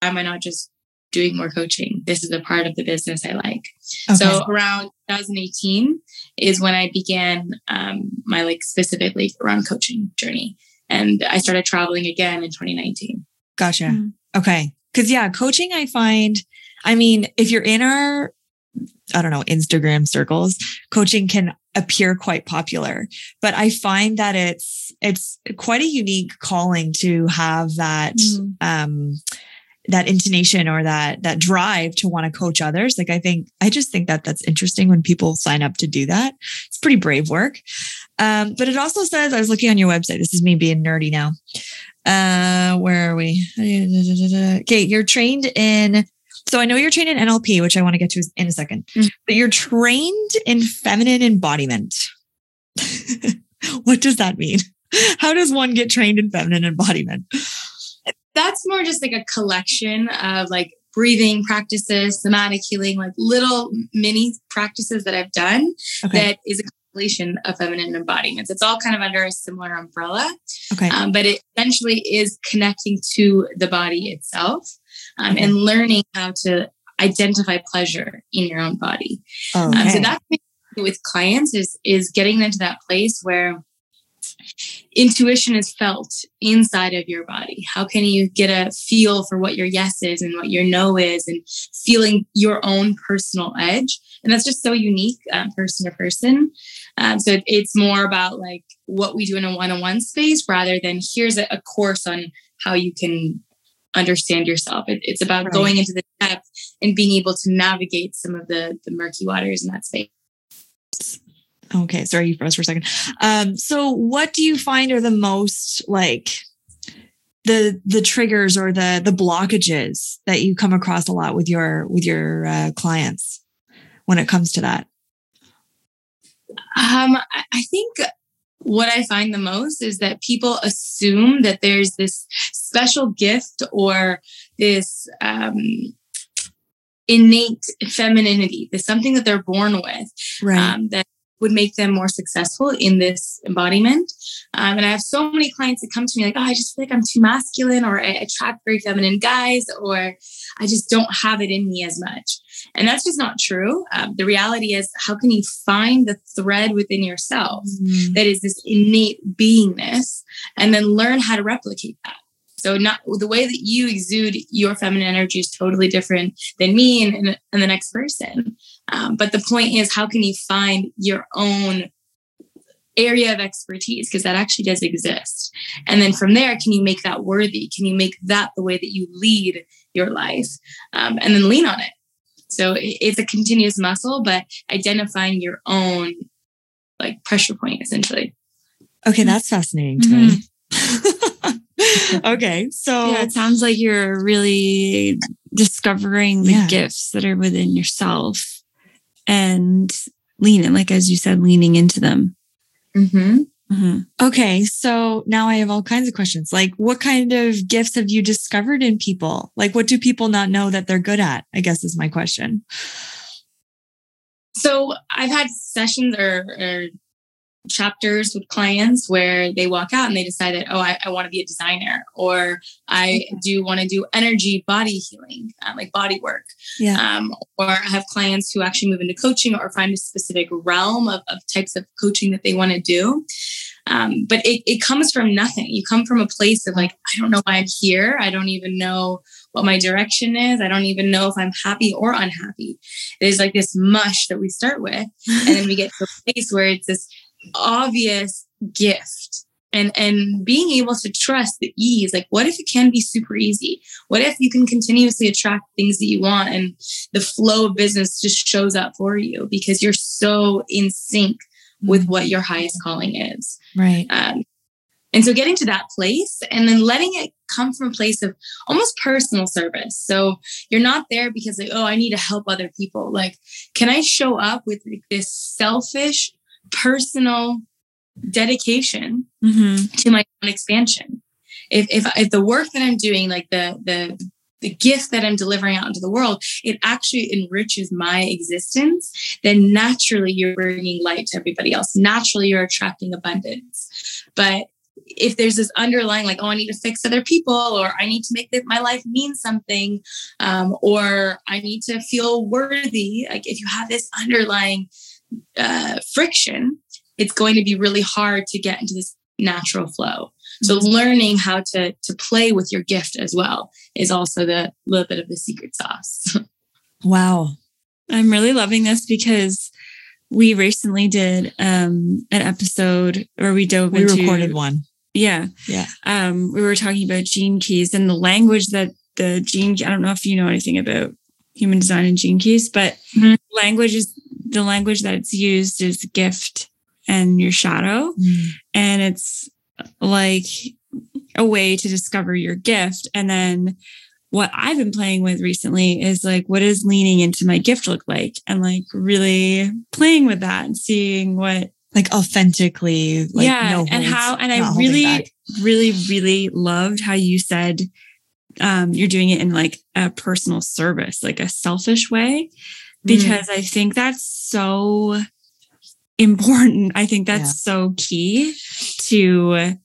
why I not just doing more coaching. This is a part of the business I like. Okay. So around 2018 is when I began um, my like specifically around coaching journey, and I started traveling again in 2019. Gotcha. Mm-hmm. Okay, because yeah, coaching I find. I mean, if you're in our, I don't know, Instagram circles, coaching can appear quite popular but i find that it's it's quite a unique calling to have that mm. um that intonation or that that drive to want to coach others. Like i think i just think that that's interesting when people sign up to do that. It's pretty brave work. Um, but it also says i was looking on your website this is me being nerdy now. Uh where are we? Okay you're trained in so i know you're trained in nlp which i want to get to in a 2nd mm-hmm. but you're trained in feminine embodiment. What does that mean? How does one get trained in feminine embodiment that's more just like a collection of like breathing practices, somatic healing, like little mini practices that I've done okay. that is a compilation of feminine embodiments. It's all kind of under a similar umbrella. Okay. Um, but it essentially is connecting to the body itself um, okay. and learning how to identify pleasure in your own body. Okay. Um, so that's with clients is is getting them to that place where intuition is felt inside of your body. How can you get a feel for what your yes is and what your no is and feeling your own personal edge? And that's just so unique um, person to person. Um, so it's more about like what we do in a one on one space rather than here's a, a, course on how you can understand yourself. It, it's about right. going into the depth and being able to navigate some of the, the murky waters in that space. Okay, sorry, you froze for a second. Um, so what do you find are the most like the the triggers or the the blockages that you come across a lot with your with your uh, clients when it comes to that? Um, I think what I find the most is that people assume that there's this special gift or this um, innate femininity, there's something that they're born with Right. um, that would make them more successful in this embodiment. Um, and I have so many clients that come to me like, oh, I just feel like I'm too masculine, or I attract very feminine guys, or I just don't have it in me as much. And that's just not true. Um, the reality is, how can you find the thread within yourself Mm. that is this innate beingness and then learn how to replicate that? So not the way that you exude your feminine energy is totally different than me and, and, and the next person. Um, but the point is, how can you find your own area of expertise? Because that actually does exist. And then from there, can you make that worthy? Can you make that the way that you lead your life? Um, and then lean on it. So it's a continuous muscle, but identifying your own like pressure point essentially. Okay, that's fascinating to me. okay, so yeah, it sounds like you're really discovering the Yeah. gifts that are within yourself and leaning, like as you said, leaning into them. Mm-hmm. hmm Okay, so now I have all kinds of questions. Like, what kind of gifts have you discovered in people? Like, what do people not know that they're good at? I guess is my question. So I've had sessions or, or chapters with clients where they walk out and they decide that, oh, I, I want to be a designer or I do want to do energy body healing, uh, like body work. Yeah. Um, or I have clients who actually move into coaching or find a specific realm of, of types of coaching that they want to do. Um, but it, it comes from nothing. You come from a place of like, I don't know why I'm here. I don't even know what my direction is. I don't even know if I'm happy or unhappy. There's like this mush that we start with. And then we get to a place where it's this obvious gift. And, and being able to trust the ease, like what if it can be super easy? What if you can continuously attract things that you want and the flow of business just shows up for you because you're so in sync with what your highest calling is. Right. Um, and so getting to that place and then letting it come from a place of almost personal service. So you're not there because like, oh, I need to help other people. Like, can I show up with like, this selfish, personal dedication hmm to my own expansion? If, if, if the work that I'm doing, like the, the, the gift that I'm delivering out into the world, it actually enriches my existence, then naturally you're bringing light to everybody else. Naturally, you're attracting abundance. But if there's this underlying, like, oh, I need to fix other people, or I need to make my life mean something, um, or I need to feel worthy, like if you have this underlying uh, friction, it's going to be really hard to get into this natural flow. So learning how to to play with your gift as well is also the little bit of the secret sauce. Wow. I'm really loving this because we recently did um, an episode where we dove We into recorded one. Yeah. Yeah. Um, we were talking about gene keys and the language that the gene, I don't know if you know anything about human design and gene keys, but Mhm. language is the language that's used is gift and your shadow. Mm. And it's like a way to discover your gift. And then what I've been playing with recently is like, what does leaning into my gift look like? And like really playing with that and seeing what Like authentically. Like yeah no and how and i really back. really really loved how you said um you're doing it in like a personal service like a selfish way Mm. because i think that's so important i think that's Yeah. so key to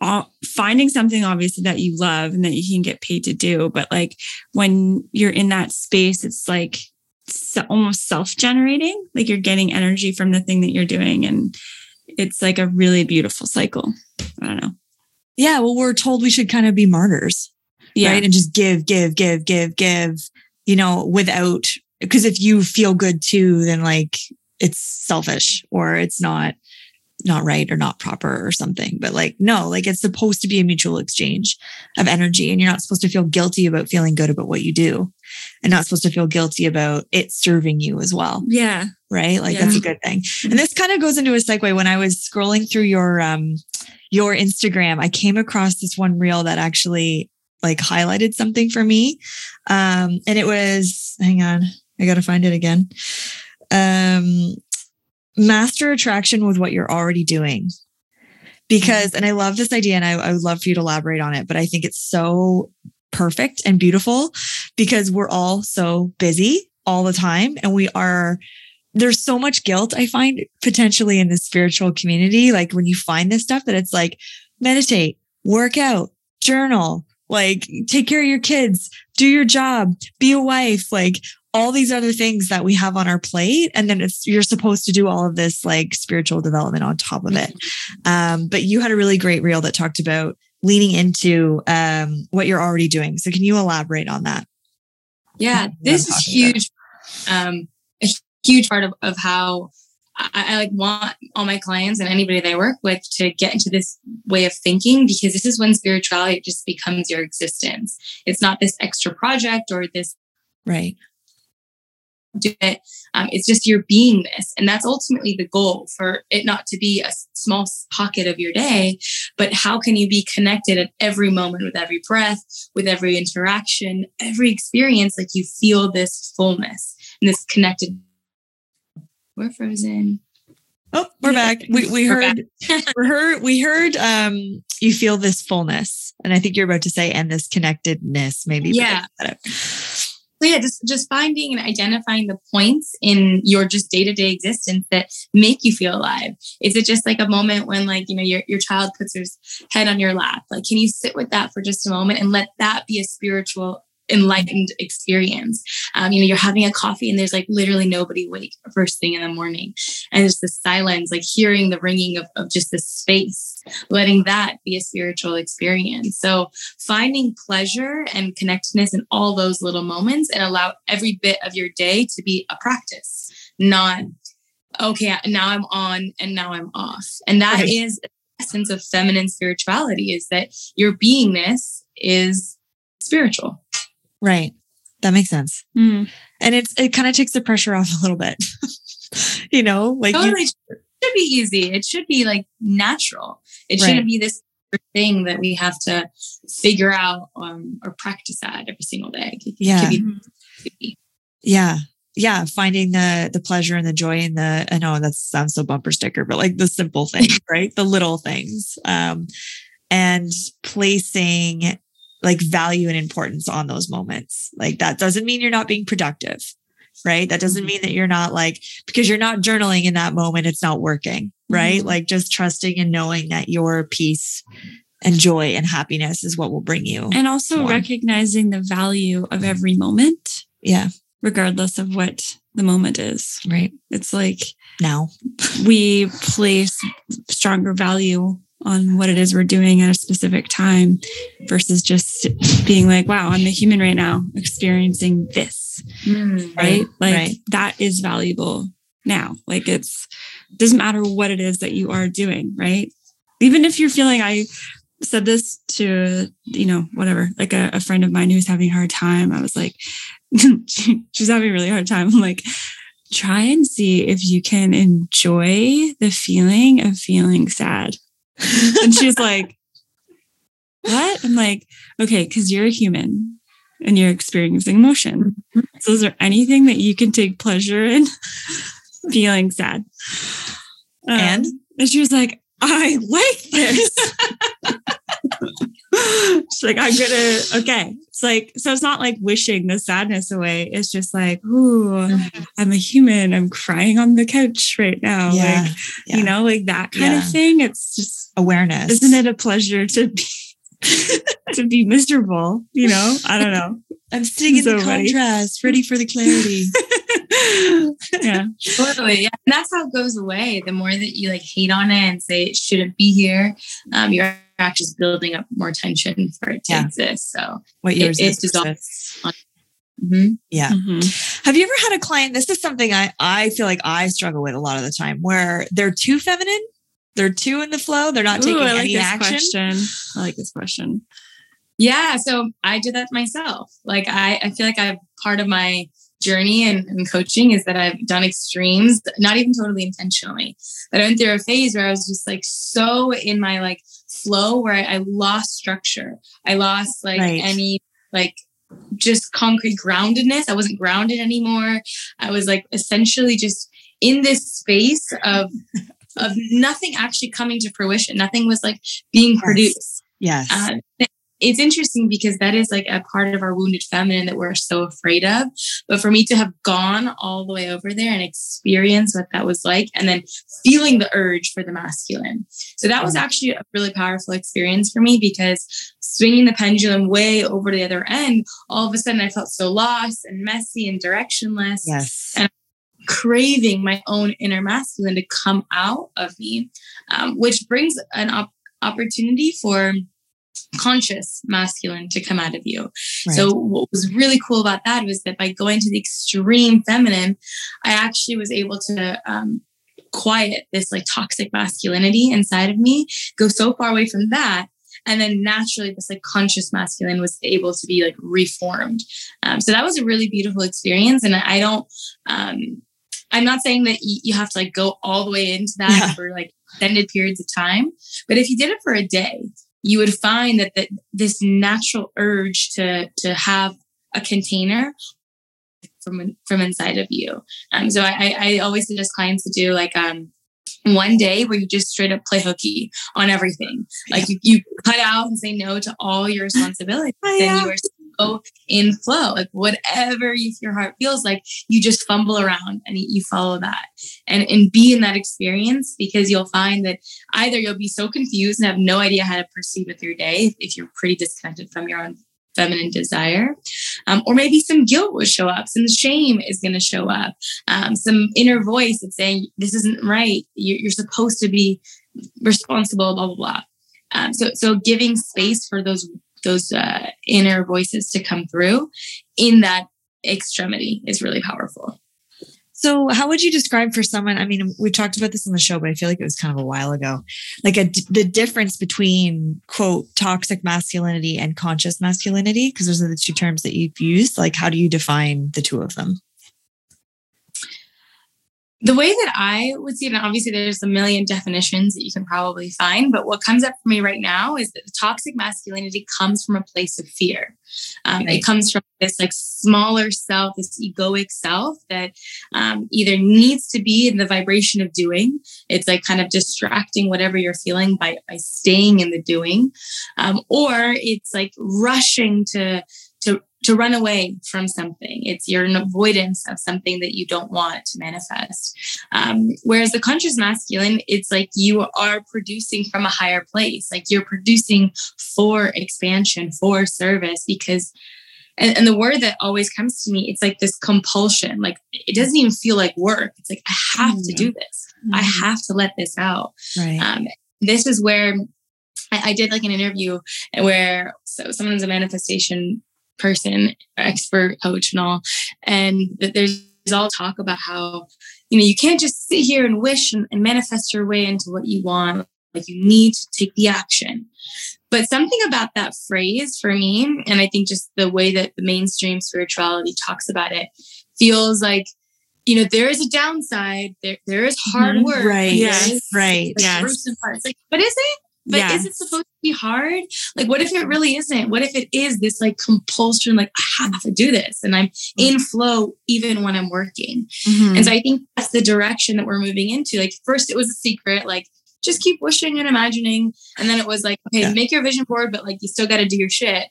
uh, finding something obviously that you love and that you can get paid to do but like when you're in that space it's like so, almost self-generating like you're getting energy from the thing that you're doing and it's like a really beautiful cycle i don't know Yeah. Well, we're told we should kind of be martyrs. yeah right? And just give, give, give, give, give, you know, without, because if you feel good too, then like it's selfish or it's not, not right or not proper or something. But like, no, like it's supposed to be a mutual exchange of energy. And you're not supposed to feel guilty about feeling good about what you do and not supposed to feel guilty about it serving you as well yeah right? Like Yeah. that's a good thing. And this kind of goes into a segue. When I was scrolling through your um your Instagram, I came across this one reel that actually like highlighted something for me. Um and it was hang on, I got to find it again. Um master attraction with what you're already doing. because, and I love this idea and I, I would love for you to elaborate on it, but I think it's so perfect and beautiful because we're all so busy all the time and we are there's so much guilt I find potentially in the spiritual community. Like when you find this stuff that it's like meditate, work out, journal, like take care of your kids, do your job, be a wife, like all these other things that we have on our plate. And then it's, you're supposed to do all of this like spiritual development on top of it. Um, but you had a really great reel that talked about leaning into um, what you're already doing. So can you elaborate on that? Yeah, this is huge. Um, a huge part of, of how I, I, like want all my clients and anybody that I work with to get into this way of thinking because this is when spirituality just becomes your existence. It's not this extra project or this right do it. Um, it's just your beingness. And that's ultimately the goal for it not to be a small pocket of your day, but how can you be connected at every moment with every breath, with every interaction, every experience? Like you feel this fullness and this connected. We're frozen. Oh, we're back. We, we heard, we heard, we heard, um, you feel this fullness. And I think you're about to say, and this connectedness, maybe. Yeah. So yeah, just just finding and identifying the points in your just day to day existence that make you feel alive. Is it just like a moment when like you know your your child puts his head on your lap? Like, can you sit with that for just a moment and let that be a spiritual enlightened experience. Um, you know, you're having a coffee and there's like literally nobody awake first thing in the morning. And it's the silence, like hearing the ringing of, of just the space, letting that be a spiritual experience. So finding pleasure and connectedness in all those little moments and allow every bit of your day to be a practice, not, okay, now I'm on and now I'm off. And that right. is essence of feminine spirituality is that your beingness is spiritual. Right. That makes sense. Mm. And it's it kind of takes the pressure off a little bit. you know, like totally. You- it should be easy. It should be like natural. It right. shouldn't be this thing that we have to figure out um, or practice at every single day. yeah. Be- yeah. Yeah. Finding the the pleasure and the joy in the I know that sounds so bumper sticker, but like the simple things, right? The little things. Um and placing like value and importance on those moments. Like that doesn't mean you're not being productive, right? That doesn't mm-hmm. mean that you're not like, because you're not journaling in that moment, it's not working, right? Mm-hmm. Like just trusting and knowing that your peace and joy and happiness is what will bring you. And also more. recognizing the value of every moment. Yeah. Regardless of what the moment is. Right. It's like now we place stronger value on what it is we're doing at a specific time versus just being like, wow, I'm a human right now experiencing this. Mm, right. Like right. that is valuable now. Like it's doesn't matter what it is that you are doing, right? Even if you're feeling I said this to, you know, whatever, like a, a friend of mine who's having a hard time. I was like, she's having a really hard time. I'm like, try and see if you can enjoy the feeling of feeling sad and she's like, What? I'm like, Okay, because you're a human and you're experiencing emotion. So, is there anything that you can take pleasure in feeling sad? Um, and? And she was like, I like this. She's like, I'm gonna, okay. It's like, so it's not like wishing the sadness away. It's just like, ooh, mm-hmm. I'm a human. I'm crying on the couch right now. Yeah. Like, yeah. you know, like that kind yeah. of thing. It's just awareness. Isn't it a pleasure to be to be miserable? You know, I don't know. I'm sitting in so the contrast, ready for the clarity. yeah, totally. Yeah. And that's how it goes away. The more that you like hate on it and say it shouldn't be here, um, you're actually building up more tension for it to yeah. exist. So what yours it, is Mm-hmm. Yeah. Mm-hmm. Have you ever had a client? This is something I, I feel like I struggle with a lot of the time where they're too feminine. They're too in the flow. They're not Ooh, taking like any action. Question. I like this question. Yeah. So I did that myself. Like I, I feel like I've part of my journey and, and, coaching is that I've done extremes, not even totally intentionally. But I went through a phase where I was just like so in my like flow where I, I lost structure. I lost like right. any like just concrete groundedness. I wasn't grounded anymore. I was like essentially just in this space of of nothing actually coming to fruition. Nothing was like being Yes. produced. Yes. Um, it's interesting because that is like a part of our wounded feminine that we're so afraid of. But for me to have gone all the way over there and experience what that was like, and then feeling the urge for the masculine. So that was actually a really powerful experience for me because swinging the pendulum way over to the other end, all of a sudden I felt so lost and messy and directionless yes. and- craving my own inner masculine to come out of me, um, which brings an op- opportunity for conscious masculine to come out of you. Right. So what was really cool about that was that by going to the extreme feminine, I actually was able to um, quiet this like toxic masculinity inside of me, go so far away from that. And then naturally, this like conscious masculine was able to be like reformed. Um, so that was a really beautiful experience. And I don't, um, I'm not saying that you have to like go all the way into that Yeah. for like extended periods of time, but if you did it for a day, you would find that, that this natural urge to to have a container from from inside of you. Um, so I, I always suggest clients to do like um one day where you just straight up play hooky on everything. Like you, you cut out and say no to all your responsibilities. Oh, Then you are so in flow. Like whatever you, your heart feels like, you just fumble around and you, follow that and, and be in that experience because you'll find that either you'll be so confused and have no idea how to proceed with your day if, if you're pretty disconnected from your own feminine desire, um, or maybe some guilt will show up, some shame is going to show up, um, some inner voice that's saying this isn't right. You're, you're supposed to be responsible, blah blah blah. Um, so so giving space for those those uh, inner voices to come through in that extremity is really powerful. So, how would you describe for someone? I mean, we talked about this on the show, but I feel like it was kind of a while ago. Like a, the difference between quote toxic masculinity and conscious masculinity, because those are the two terms that you've used. Like, how do you define the two of them? The way that I would see it, and obviously there's a million definitions that you can probably find, but what comes up for me right now is that the toxic masculinity comes from a place of fear. Um, Right. It comes from this like smaller self, this egoic self that um, either needs to be in the vibration of doing. It's like kind of distracting whatever you're feeling by by staying in the doing, um, or it's like rushing to to run away from something. It's your avoidance of something that you don't want to manifest. Um, whereas the conscious masculine, it's like you are producing from a higher place, like you're producing for expansion, for service, because. And, and the word that always comes to me, it's like this compulsion. Like it doesn't even feel like work. It's like I have to do this. I have to let this out. Right. Um, this is where I, I did like an interview where so someone's a manifestation person, expert coach, and all, and that there's all talk about how you know you can't just sit here and wish and, and manifest your way into what you want. Like you need to take the action. But something about that phrase for me, and I think just the way that the mainstream spirituality talks about it, feels like you know there is a downside. There there is hard Mhm. work. Right. Yes. Right. the Yes. parts. Like, but is it? But Yes. is it supposed to be hard? Like, what if it really isn't? What if it is this like compulsion? Like, I have to do this, and I'm in flow even when I'm working. Mhm. And so I think that's the direction that we're moving into. Like, first it was a secret, like just keep wishing and imagining, and then it was like, okay, Yeah. make your vision board, but like you still got to do your shit.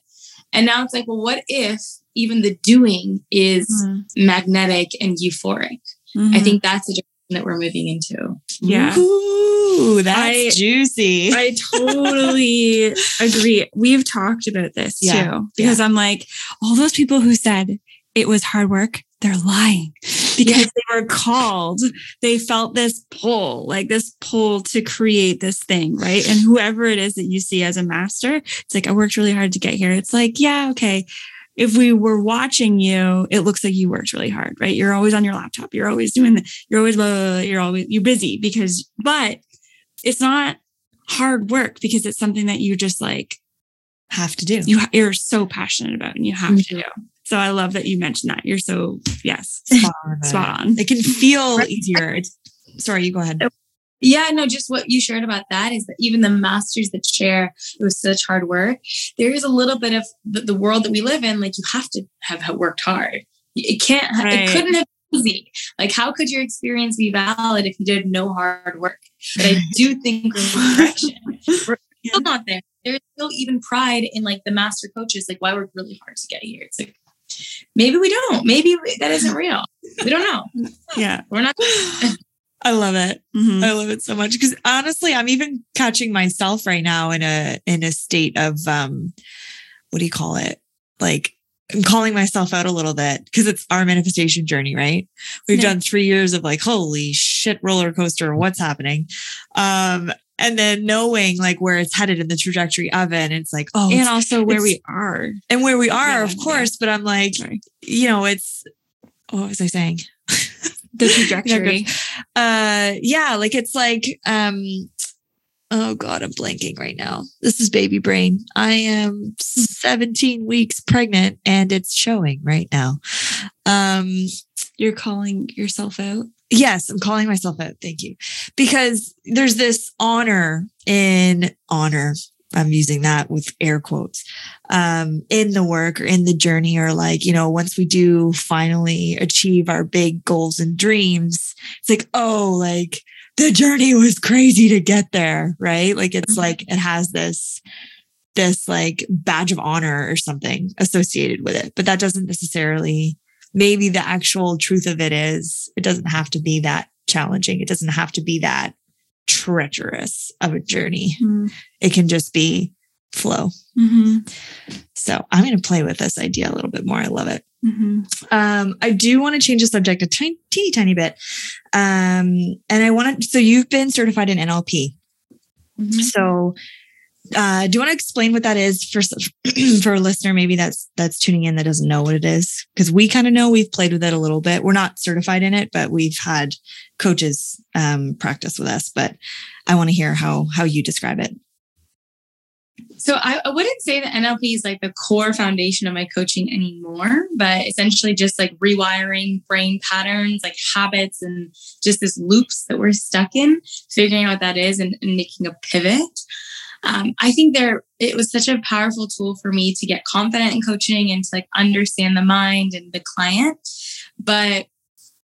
And now it's like, well, what if even the doing is Mhm. magnetic and euphoric? I Mhm. think that's the direction that we're moving into. Yeah. Ooh, that's I- juicy. I totally agree. We've talked about this Yeah, too, because I'm like, all those people who said it was hard work, they're lying because they were called. They felt this pull, like this pull to create this thing, right? And whoever it is that you see as a master, it's like, I worked really hard to get here. It's like, yeah, okay. If we were watching you, it looks like you worked really hard, right? You're always on your laptop. You're always doing the, you're always, blah, blah, blah, you're always, you're busy because, but it's not hard work because it's something that you just like have to do. You, you're so passionate about and you have to do. So I love that you mentioned that. You're so yes, Spot on. spot on. It can feel easier. It's, sorry, you go ahead. Yeah, no, just what you shared about that is that even the masters that share it was such hard work, there is a little bit of the, the world that we live in. Like you have to have, worked hard. It can't, Right. it couldn't have been easy. Like, how could your experience be valid if you did no hard work? But I do think we're. We're still not there. There's still even pride in like the master coaches, like why work really hard to get here. It's like maybe we don't. Maybe that isn't real. We don't know. Yeah. We're not. I love it. Mhm. I love it so much because honestly, I'm even catching myself right now in a in a state of um, what do you call it? Like I'm calling myself out a little bit because it's our manifestation journey, right? We've Yeah. done three years of like, holy shit, roller coaster, what's happening? Um, and then knowing like where it's headed in the trajectory of it, and it's like, oh, And also where we are. and where we are, Yeah, of yeah. course. But I'm like, Sorry. you know, it's what was I saying? The trajectory. uh yeah like it's like um oh god i'm blanking right now. This is baby brain. I am 17 weeks pregnant and it's showing right now. Um You're calling yourself out. yes i'm calling myself out. Thank you. Because there's this honor in honor i'm using that with air quotes um in the work or in the journey or like you know once we do finally achieve our big goals and dreams it's like oh like the journey was crazy to get there right? Like it's Mhm. like it has this this like badge of honor or something associated with it. But that doesn't necessarily maybe the actual truth of it is it doesn't have to be that challenging. It doesn't have to be that treacherous of a journey Mm-hmm. it can just be flow Mm-hmm. so i'm going to play with this idea a little bit more i love it Mm-hmm. um, I do want to change the subject a tiny, teeny tiny bit. Um, and I want to, so you've been certified in NLP. Mm-hmm. So, uh, do you want to explain what that is for, for a listener, maybe that's, that's tuning in that doesn't know what it is? Cause we kind of know we've played with it a little bit. We're not certified in it, but we've had coaches, um, practice with us, but I want to hear how, how you describe it. So I, I wouldn't say that NLP is like the core foundation of my coaching anymore, but essentially just like rewiring brain patterns, like habits and just this loops that we're stuck in, figuring out what that is and, and making a pivot. Um, I think there it was such a powerful tool for me to get confident in coaching and to like understand the mind and the client. But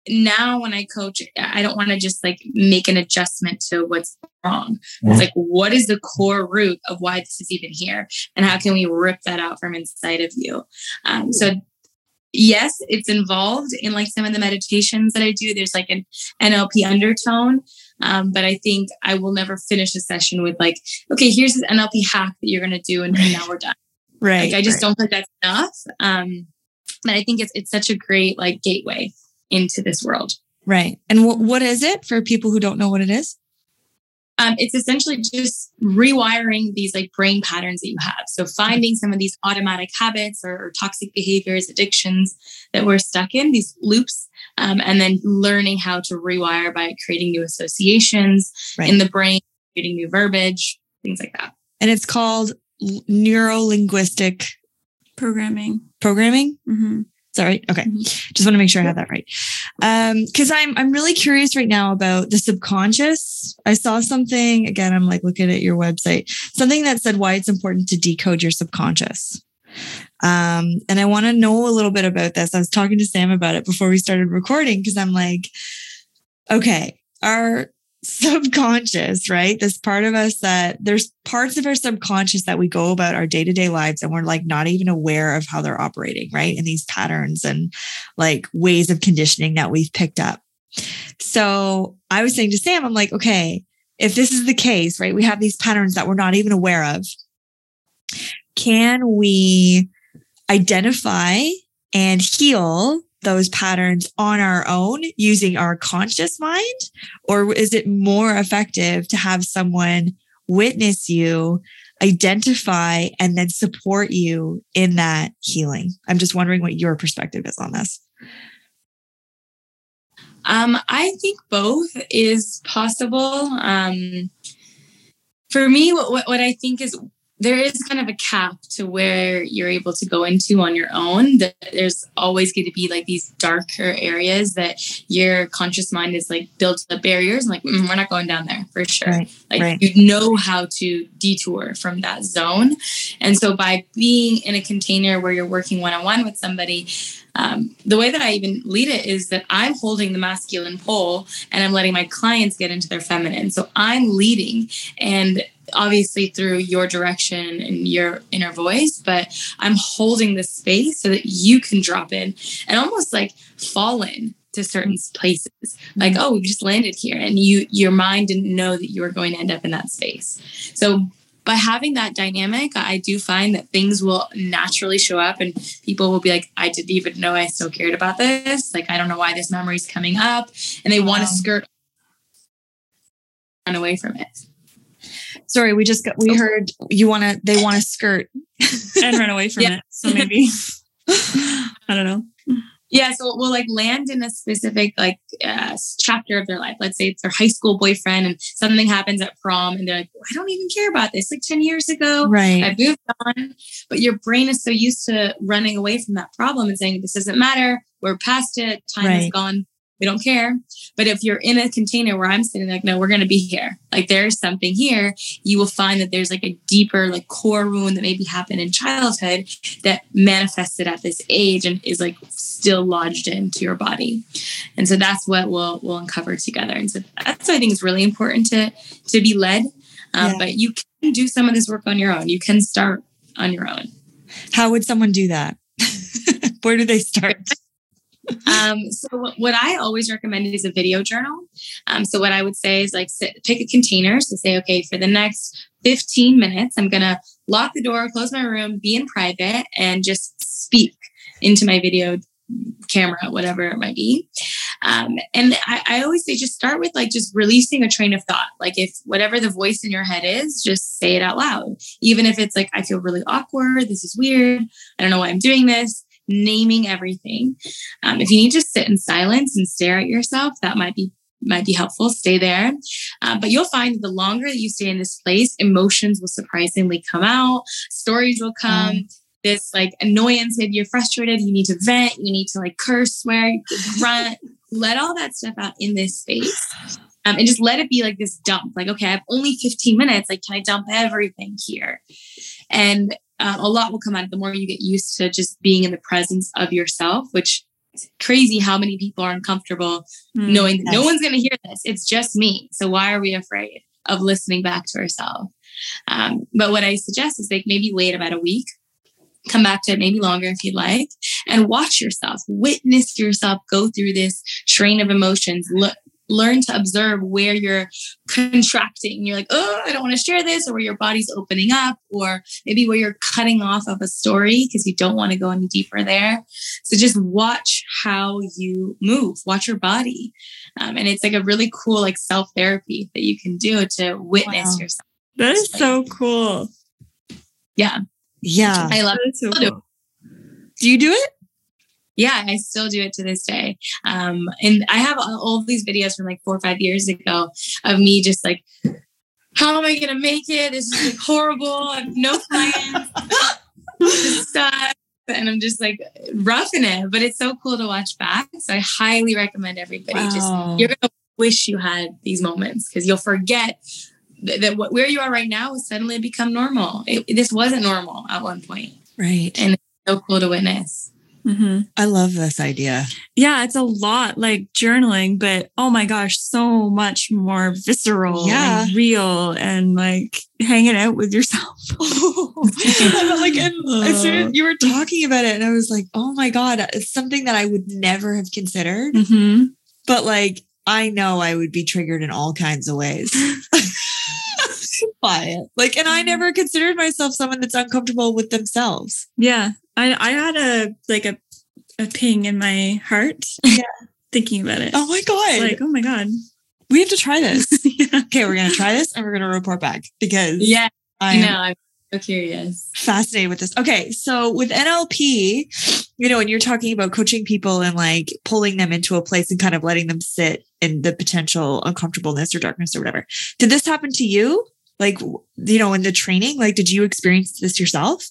now when I coach, I don't want to just like make an adjustment to what's wrong. It's like, what is the core root of why this is even here? And how can we rip that out from inside of you? Um, so, yes, it's involved in like some of the meditations that I do. There's like an NLP undertone. Um, but I think I will never finish a session with like, okay, here's this NLP hack that you're going to do. And, and now we're done. Right. Like, I just right. don't think that's enough. Um, but I think it's, it's such a great like gateway into this world. Right. And what, what is it for people who don't know what it is? Um, it's essentially just rewiring these like brain patterns that you have. So finding some of these automatic habits or, or toxic behaviors, addictions that we're stuck in, these loops, um, and then learning how to rewire by creating new associations Right. in the brain, creating new verbiage, things like that. And it's called neuro linguistic Programming. programming. Mm-hmm. Right? Okay. Mhm. Just want to make sure I have that right. Um, cause I'm, I'm really curious right now about the subconscious. I saw something again. I'm like looking at your website, something that said why it's important to decode your subconscious. Um, and I want to know a little bit about this. I was talking to Sam about it before we started recording. Cause I'm like, okay, our subconscious, right? This part of us that there's parts of our subconscious that we go about our day to day lives and we're like not even aware of how they're operating, right? In these patterns and like ways of conditioning that we've picked up. So I was saying to Sam, I'm like, okay, if this is the case, right? We have these patterns that we're not even aware of. Can we identify and heal those patterns on our own using our conscious mind? Or is it more effective to have someone witness you, identify, and then support you in that healing? I'm just wondering what your perspective is on this. Um, I think both is possible. Um, for me, what, what, what I think is there is kind of a cap to where you're able to go into on your own. That there's always going to be like these darker areas that your conscious mind is like built up barriers. and like "Mm, we're not going down there for sure. Right, Like right. you know how to detour from that zone, and so by being in a container where you're working one on one with somebody, um, the way that I even lead it is that I'm holding the masculine pole and I'm letting my clients get into their feminine. So I'm leading and obviously through your direction and your inner voice, but I'm holding the space so that you can drop in and almost like fall in to certain places. Mm-hmm. Like oh we've just landed here and you your mind didn't know that you were going to end up in that space. So by having that dynamic i do find that things will naturally show up and people will be like i didn't even know i still cared about this. Like i don't know why this memory is coming up and they want to skirt run away from it Sorry, we just got we heard you want to they want to skirt and run away from Yeah. it. So maybe I don't know. Yeah, so we'll like land in a specific like uh, chapter of their life. Let's say it's their high school boyfriend, and something happens at prom, and they're like, "I don't even care about this." Like ten years ago, right. I moved on, but your brain is so used to running away from that problem and saying, "This doesn't matter. We're past it. Time is gone. We don't care." But if you're in a container where I'm sitting, like, "No, we're going to be here. Like, there's something here," you will find that there's like a deeper, like, core wound that maybe happened in childhood that manifested at this age and is like still lodged into your body. And so that's what we'll we'll uncover together. And so that's why I think it's really important to to be led. Um, Yeah. But you can do some of this work on your own. You can start on your own. How would someone do that? Where do they start? Um, so what, I always recommend is a video journal. Um, so what I would say is like sit, pick a container. So say, okay, for the next 15 minutes, I'm gonna lock the door, close my room, be in private, and just speak into my video camera, whatever it might be. Um, and I, I always say just start with like just releasing a train of thought. Like if whatever the voice in your head is, just say it out loud. Even if it's like, I feel really awkward, this is weird, I don't know why I'm doing this, naming everything. Um, if you need to sit in silence and stare at yourself, that might be might be helpful. Stay there, uh, but you'll find that the longer that you stay in this place, emotions will surprisingly come out. Stories will come. This like annoyance, maybe you're frustrated, you need to vent, you need to like curse, swear, grunt, let all that stuff out in this space. Um, and just let it be like this dump. Like, okay, I have only 15 minutes. Like, can I dump everything here? And uh, a lot will come out the more you get used to just being in the presence of yourself, which is crazy how many people are uncomfortable Hmm. knowing that no one's going to hear this. It's just me. So why are we afraid of listening back to ourselves? Um, but what I suggest is like maybe wait about a week, come back to it maybe longer if you'd like, and watch yourself, witness yourself go through this train of emotions. Look, learn to observe where you're contracting. You're like, oh, I don't want to share this, or where your body's opening up, or maybe where you're cutting off of a story because you don't want to go any deeper there. So just watch how you move, watch your body. Um, and it's like a really cool, like self therapy that you can do to witness Wow. yourself. That is so cool. Yeah, Yeah. I love That is so cool. Do you do it? Yeah, I still do it to this day. Um, and I have all these videos from like four or five years ago of me just like, how am I going to make it? This is like horrible. I have no plans. This sucks. And I'm just like roughing it, but it's so cool to watch back. So I highly recommend everybody just, you're going to wish you had these moments because you'll forget that, that what, where you are right now has suddenly become normal. It, this wasn't normal at one point. Right. And it's so cool to witness. Hmm I love this idea. Yeah, it's a lot like journaling, but oh my gosh, so much more visceral Yeah. and real and like hanging out with yourself. I'm like, and as soon as you were talking about it, and I was like, oh my God, it's something that I would never have considered. hmm But like, I know I would be triggered in all kinds of ways by it. Like, and I mm-hmm. never considered myself someone that's uncomfortable with themselves. Yeah. I I had a like a a ping in my heart. Yeah. Thinking about it. Oh my God. Like, oh my God. we have to try this. yeah. okay, we're going to try this and we're going to report back because Yeah, I know. I'm so curious. fascinated with this. Okay, so with NLP, you know, when you're talking about coaching people and like pulling them into a place and kind of letting them sit in the potential uncomfortableness or darkness or whatever. Did this happen to you? Like, you know, in the training, like, did you experience this yourself?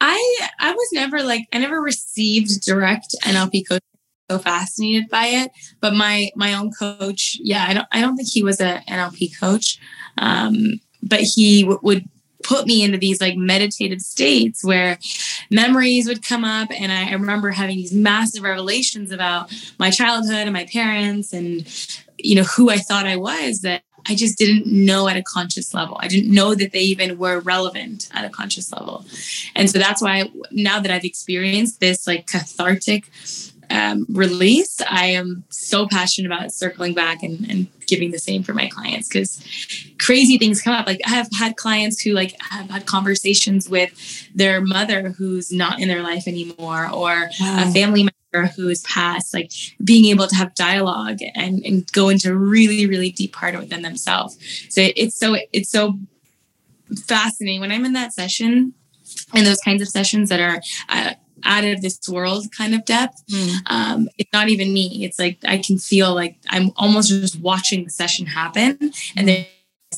I I was never like I never received direct NLP coaching. So fascinated by it, but my my own coach, yeah, I don't I don't think he was a NLP coach, um, but he w- would put me into these like meditative states where memories would come up and I remember having these massive revelations about my childhood and my parents and you know who I thought I was that I just didn't know at a conscious level. I didn't know that they even were relevant at a conscious level. And so that's why now that I've experienced this like cathartic um, release, I am so passionate about circling back and, and giving the same for my clients because crazy things come up. Like I have had clients who like have had conversations with their mother who's not in their life anymore, or wow. a family member who has passed. Like being able to have dialogue and, and go into really really deep part within themselves. So it's so it's so fascinating when I'm in that session and those kinds of sessions that are. Uh, out of this world kind of depth. Mm. Um, it's not even me. It's like I can feel like I'm almost just watching the session happen, and then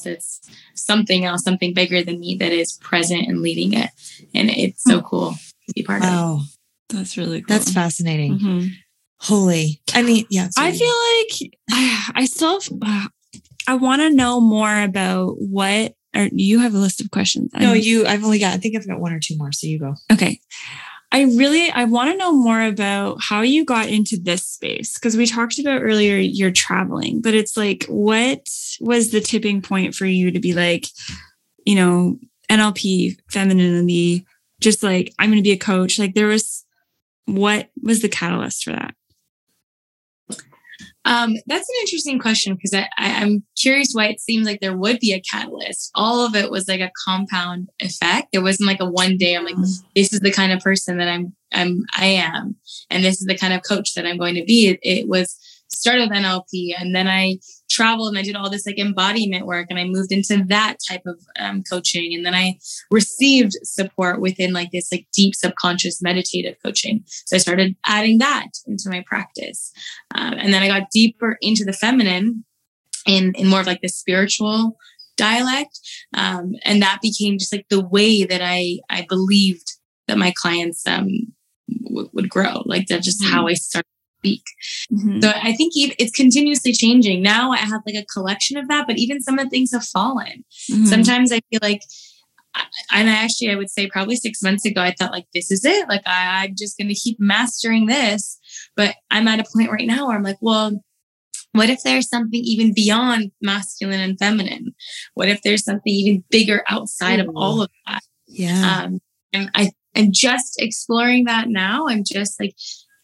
it's something else, something bigger than me that is present and leading it, and it's so hmm. cool to be part wow. of. That's really cool. That's fascinating. Mm-hmm. Holy, I mean, yeah. I feel like I, still uh, I want to know more about what. Or you have a list of questions. No, you. I've only got. I think I've got one or two more. So you go. Okay. I really I want to know more about how you got into this space because we talked about earlier you're traveling, but it's like what was the tipping point for you to be like, you know, NLP, femininity, just like I'm going to be a coach. Like there was what was the catalyst for that? Um, that's an interesting question because I, I, am curious why it seems like there would be a catalyst. All of it was like a compound effect. It wasn't like a one day I'm like, mm. this is the kind of person that I'm I'm I am, and this is the kind of coach that I'm going to be. It, it was started with NLP and then I traveled and I did all this like embodiment work and I moved into that type of um, coaching. And then I received support within like this like deep subconscious meditative coaching. So I started adding that into my practice. Um, and then I got deeper into the feminine in, in more of like the spiritual dialect. Um, and that became just like the way that I, I believed that my clients um, w- would grow. Like that's just mm-hmm. how I started speak. Mm-hmm. So I think it's continuously changing. Now I have like a collection of that, but even some of the things have fallen. Mm-hmm. Sometimes I feel like, and I actually, I would say probably six months ago, I thought like, this is it. Like I, I'm just going to keep mastering this. But I'm at a point right now where I'm like, well, what if there's something even beyond masculine and feminine? What if there's something even bigger outside Ooh. of all of that? Yeah. Um, and I, I'm just exploring that now. I'm just like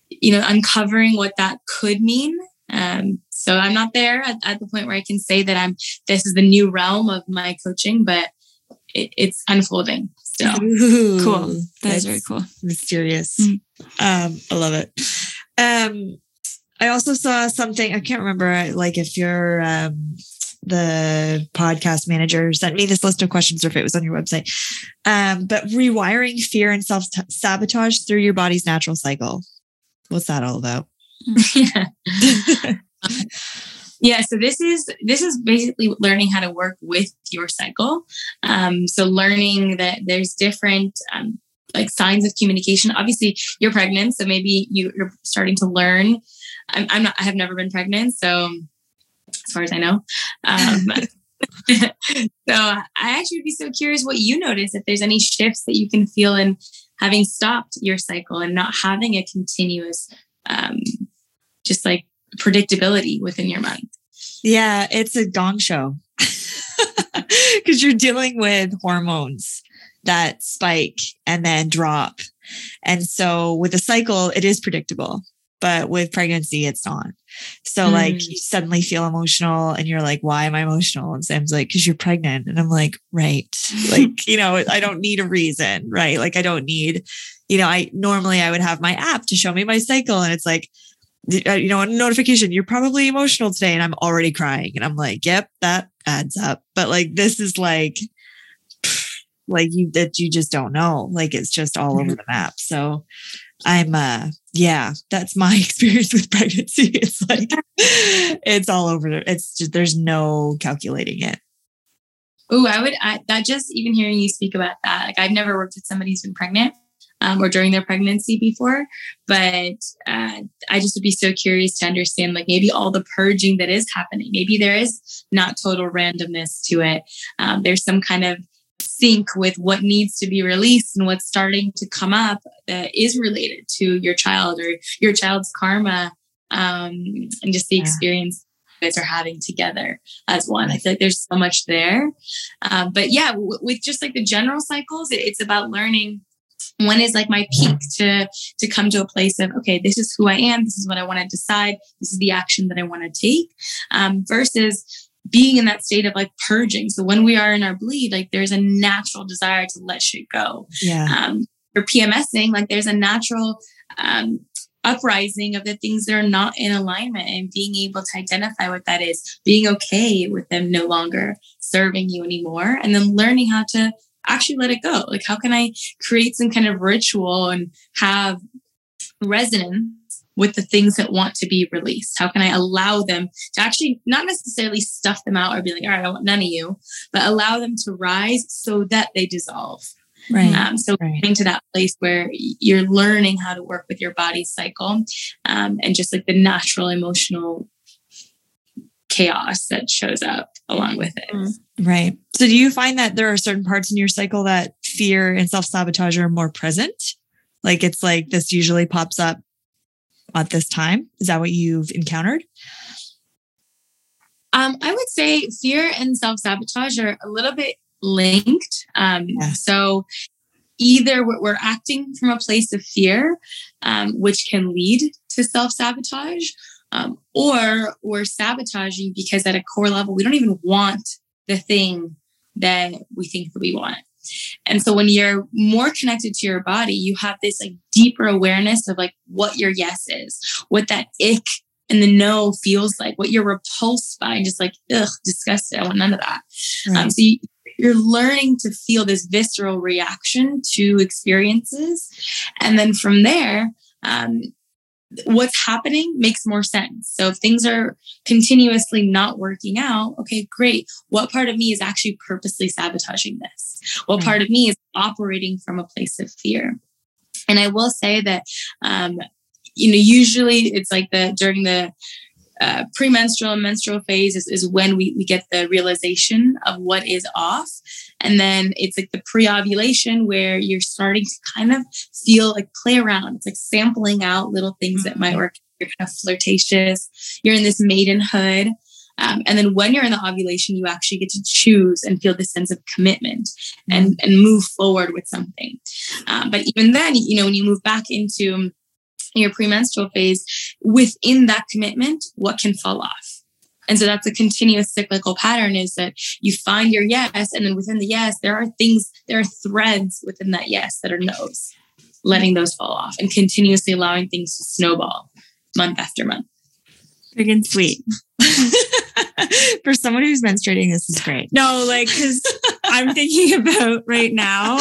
you know, uncovering what that could mean. Um, so I'm not there at, at, the point where I can say that I'm, this is the new realm of my coaching, but it, it's unfolding. So Ooh, cool. That is very cool. Mysterious. Mm. Um, I love it. Um, I also saw something, I can't remember, like if you're, um, the podcast manager sent me this list of questions or if it was on your website. Um, but rewiring fear and self sabotage through your body's natural cycle. What's that all about? yeah. yeah so this is this is basically learning how to work with your cycle um, so learning that there's different um, like signs of communication obviously you're pregnant so maybe you're starting to learn i'm, I'm not i have never been pregnant so as far as i know um, so i actually would be so curious what you notice if there's any shifts that you can feel in having stopped your cycle and not having a continuous um, just like predictability within your month yeah it's a gong show. Because you're dealing with hormones that spike and then drop. And so with a cycle it is predictable but with pregnancy it's not. So mm. like you suddenly feel emotional and you're like why am i emotional? And sam's like because you're pregnant. And i'm like right. Like you know i don't need a reason right? Like i don't need you know i normally i would have my app to show me my cycle and it's like uh, you know a notification you're probably emotional today and i'm already crying and i'm like yep that adds up. But like this is like like you that you just don't know. Like it's just all mm-hmm. over the map. So I'm uh yeah, that's my experience with pregnancy. It's like it's all over. It's just there's no calculating it. Oh, I would I, that just even hearing you speak about that. Like I've never worked with somebody who's been pregnant um, or during their pregnancy before, but uh, I just would be so curious to understand like maybe all the purging that is happening. Maybe there is not total randomness to it. Um, there's some kind of sync with what needs to be released and what's starting to come up that is related to your child or your child's karma um, and just the yeah. experience you guys are having together as one. I feel like there's so much there. Um, but yeah, w- with just like the general cycles, it, it's about learning when is like my peak to to come to a place of okay this is who i am this is what i want to decide this is the action that i want to take um, versus being in that state of like purging. So when we are in our bleed, like there's a natural desire to let shit go. Yeah. Um, for PMSing, like there's a natural um, uprising of the things that are not in alignment and being able to identify what that is, being okay with them no longer serving you anymore, and then learning how to actually let it go. Like, how can I create some kind of ritual and have resonance with the things that want to be released? How can I allow them to actually not necessarily stuff them out or be like, all right, I want none of you, but allow them to rise so that they dissolve. Right. Um, so right. getting to that place where you're learning how to work with your body cycle um, and just like the natural emotional chaos that shows up along with it. Mm-hmm. Right. So do you find that there are certain parts in your cycle that fear and self sabotage are more present? Like it's like this usually pops up at this time? Is that what you've encountered? Um, I would say fear and self sabotage are a little bit linked. Um, yeah. So either we're acting from a place of fear, um, which can lead to self sabotage, um, or we're sabotaging because at a core level, we don't even want the thing that we think that we want. And so when you're more connected to your body, you have this like deeper awareness of like what your yes is, what that ick and the no feels like, what you're repulsed by, and just like, ugh, disgusted. I want none of that. Right. Um, so you, you're learning to feel this visceral reaction to experiences. And then from there, um, what's happening makes more sense. So if things are continuously not working out, okay, great. What part of me is actually purposely sabotaging this? What part of me is operating from a place of fear? And I will say that, um, you know, usually it's like the during the uh, premenstrual and menstrual phase is, is when we, we get the realization of what is off. And then it's like the pre ovulation where you're starting to kind of feel like play around. It's like sampling out little things that might mm-hmm. work. You're kind of flirtatious. You're in this maidenhood. Um, and then when you're in the ovulation, you actually get to choose and feel this sense of commitment and, mm-hmm. and move forward with something. Um, but even then, you know, when you move back into your premenstrual phase, within that commitment, what can fall off? And so that's a continuous cyclical pattern is that you find your yes, and then within the yes, there are things, there are threads within that yes that are no's, letting those fall off and continuously allowing things to snowball month after month. Big and sweet. For someone who's menstruating, this is great. No, like, because I'm thinking about right now,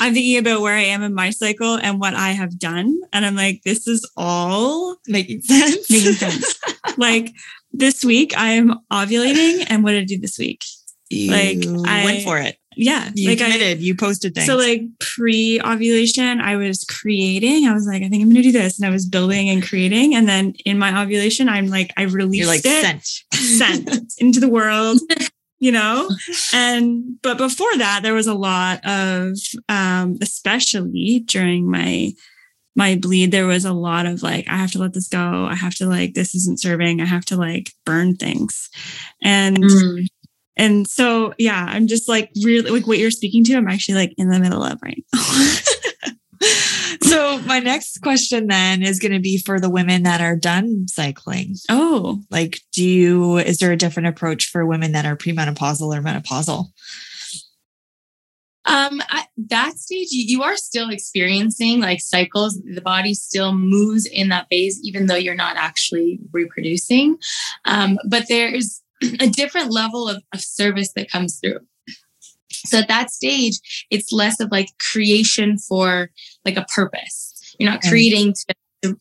I'm thinking about where I am in my cycle and what I have done. And I'm like, this is all making sense. Making sense. like this week, I'm ovulating. And what did I do this week? You like I went for it. Yeah. You like committed. I, you posted things. So like pre ovulation, I was creating. I was like, I think I'm gonna do this. And I was building and creating. And then in my ovulation, I'm like, I released You're like it. Sent. Sent into the world. you know? And but before that there was a lot of um especially during my my bleed there was a lot of like i have to let this go. I have to like this isn't serving. I have to like burn things. And mm. and so yeah i'm just like really like what you're speaking to i'm actually like in the middle of right now so my next question then is going to be for the women that are done cycling. Oh, like do you is there a different approach for women that are premenopausal or menopausal? Um, at that stage, you are still experiencing like cycles. The body still moves in that phase, even though you're not actually reproducing. Um, but there's a different level of, of service that comes through. So at that stage, it's less of like creation for like a purpose. You're not creating to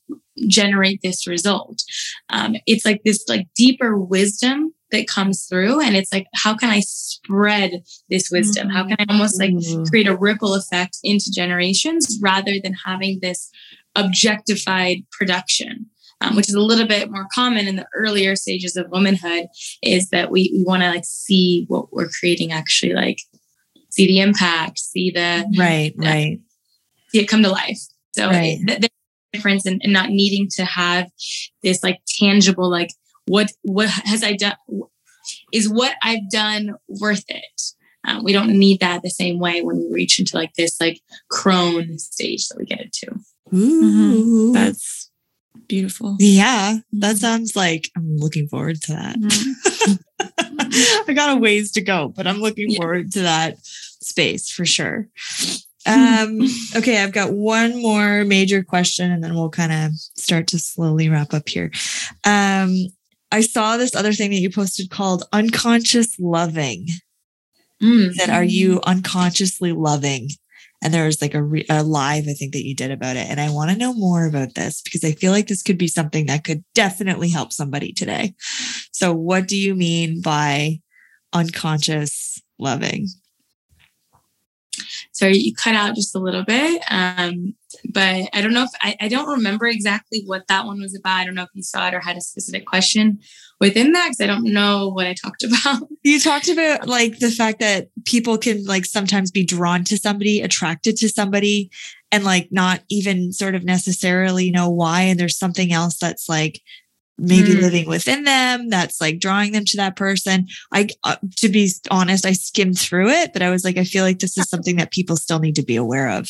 generate this result. Um, it's like this like deeper wisdom that comes through and it's like how can i spread this wisdom how can i almost like mm-hmm. create a ripple effect into generations rather than having this objectified production um, which is a little bit more common in the earlier stages of womanhood is that we, we want to like see what we're creating actually like see the impact, see the right, right, see it come to life. So Right. it, th- there's a difference in, in not needing to have this like tangible, like what what has I done? Is what I've done worth it? Um, we don't need that the same way when we reach into like this like crone stage that we get into. Ooh. Mm-hmm. That's beautiful. yeah, that mm-hmm. sounds like I'm looking forward to that. Mm-hmm. I got a ways to go, but I'm looking Yeah. forward to that space for sure. Um, okay, I've got one more major question and then we'll kind of start to slowly wrap up here. Um, I saw this other thing that you posted called unconscious loving. Mm. That are you unconsciously loving? And there was like a, re- a live, I think that you did about it. And I want to know more about this because I feel like this could be something that could definitely help somebody today. So, what do you mean by unconscious loving? Sorry, you cut out just a little bit. Um, but I don't know if I, I don't remember exactly what that one was about. I don't know if you saw it or had a specific question within that because I don't know what I talked about. You talked about like the fact that people can like sometimes be drawn to somebody, attracted to somebody, and like not even sort of necessarily know why. And there's something else that's like maybe Mm. living within them that's like drawing them to that person. I, uh, to be honest, I skimmed through it, but I was like, I feel like this is something that people still need to be aware of.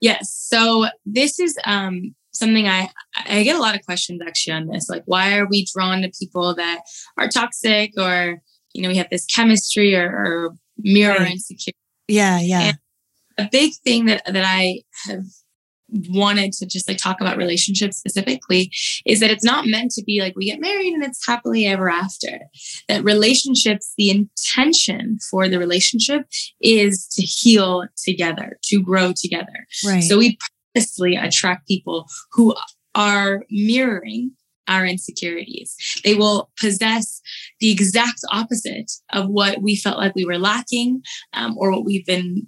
Yes. So this is um, something I I get a lot of questions actually on this. Like, why are we drawn to people that are toxic, or you know, we have this chemistry or, or mirror Right. insecurity. Yeah. Yeah. A big thing that that I have wanted to just like talk about relationships specifically is that it's not meant to be like we get married and it's happily ever after that relationships the intention for the relationship is to heal together to grow together right. so we purposely attract people who are mirroring our insecurities. They will possess the exact opposite of what we felt like we were lacking um, or what we've been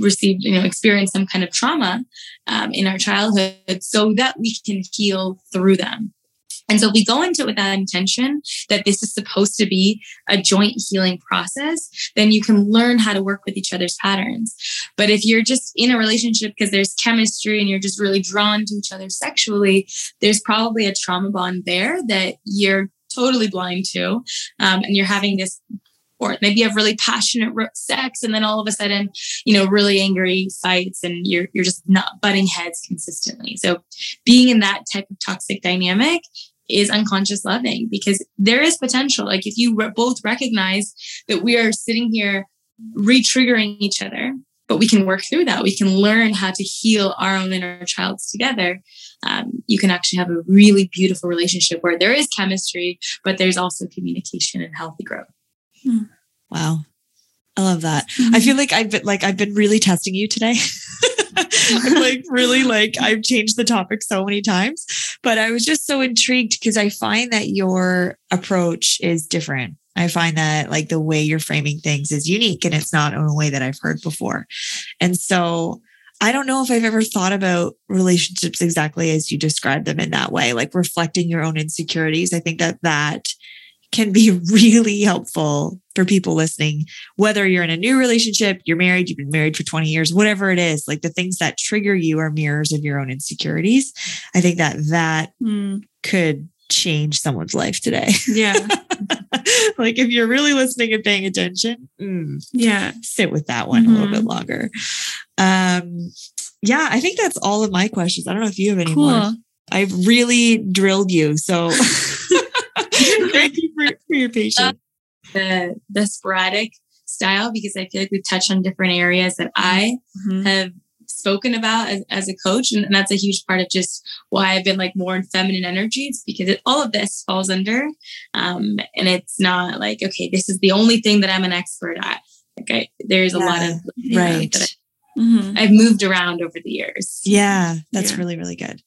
received, you know, experienced some kind of trauma um, in our childhood so that we can heal through them. And so if we go into it with that intention that this is supposed to be a joint healing process, then you can learn how to work with each other's patterns. But if you're just in a relationship because there's chemistry and you're just really drawn to each other sexually, there's probably a trauma bond there that you're totally blind to. Um, and you're having this, or maybe you have really passionate sex, and then all of a sudden, you know, really angry fights, and you're you're just not butting heads consistently. So, being in that type of toxic dynamic is unconscious loving because there is potential. Like if you re- both recognize that we are sitting here re-triggering each other but we can work through that we can learn how to heal our own inner childs together um, you can actually have a really beautiful relationship where there is chemistry but there's also communication and healthy growth Hmm. Wow. I love that. I feel like I've been like I've been really testing you today. I'm like really like I've changed the topic so many times, but I was just so intrigued because I find that your approach is different. I find that like the way you're framing things is unique and it's not in a way that I've heard before. And so I don't know if I've ever thought about relationships exactly as you described them in that way, like reflecting your own insecurities. I think that that can be really helpful for people listening, whether you're in a new relationship, you're married, you've been married for 20 years, whatever it is, like the things that trigger you are mirrors of your own insecurities. I think that that Mm, could change someone's life today. yeah. like if you're really listening and paying attention, mm, Yeah. sit with that one a little bit longer. Um, yeah, I think that's all of my questions. I don't know if you have any more. I've really drilled you. So thank you for, for your patience. the the sporadic style because i feel like we've touched on different areas that i Mhm. have spoken about as, as a coach and, and that's a huge part of just why i've been like more in feminine energy it's because it, all of this falls under um, and it's not like okay this is the only thing that i'm an expert at like I, there's a lot of know, right. Mhm. I, i've moved around over the years Yeah, that's Yeah. really, really good.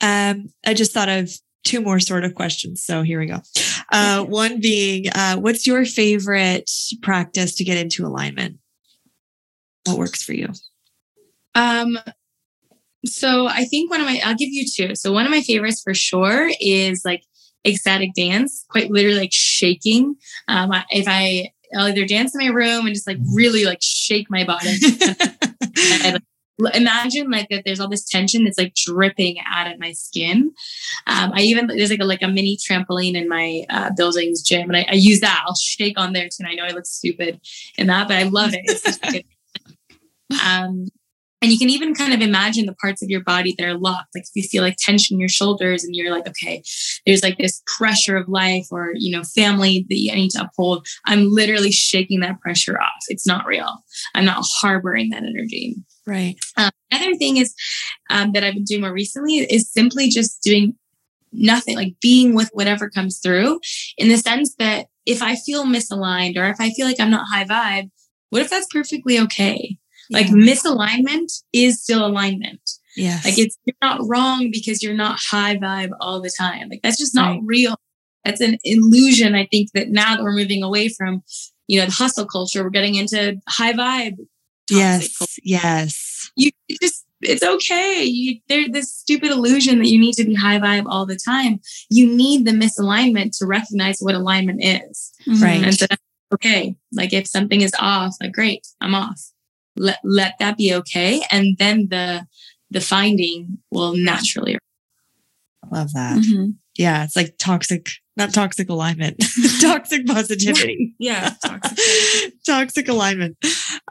Um, I just thought of two more sort of questions. So here we go. Uh, one being, uh, what's your favorite practice to get into alignment? What works for you? Um, so I think one of my, I'll give you two. So one of my favorites for sure is like ecstatic dance, quite literally like shaking. Um, if I I'll either dance in my room and just like really like shake my body. Imagine like that there's all this tension that's like dripping out of my skin. Um, I even there's like a like a mini trampoline in my uh, building's gym, and I, I use that. I'll shake on there too. And I know I look stupid in that, but I love it. Um, and you can even kind of imagine the parts of your body that are locked. Like if you feel like tension in your shoulders and you're like, okay, there's like this pressure of life or, you know, family that you need to uphold. I'm literally shaking that pressure off. It's not real. I'm not harboring that energy. Right. Um, another thing is um, that I've been doing more recently is simply just doing nothing, like being with whatever comes through in the sense that if I feel misaligned or if I feel like I'm not high vibe, what if that's perfectly okay? Like misalignment is still alignment. Yes. Like it's you're not wrong because you're not high vibe all the time. Like that's just not Right. real. That's an illusion. I think that now that we're moving away from, you know, the hustle culture, we're getting into high vibe. Toxic culture. yes. Yes. You just it's okay. You there's this stupid illusion that you need to be high vibe all the time. You need the misalignment to recognize what alignment is. Right. And so that's okay. Like if something is off, like great, I'm off. Let let that be okay. And then the the finding will naturally Love that. Mhm. Yeah. It's like toxic, not toxic alignment, toxic positivity. Yeah. Toxic. toxic alignment.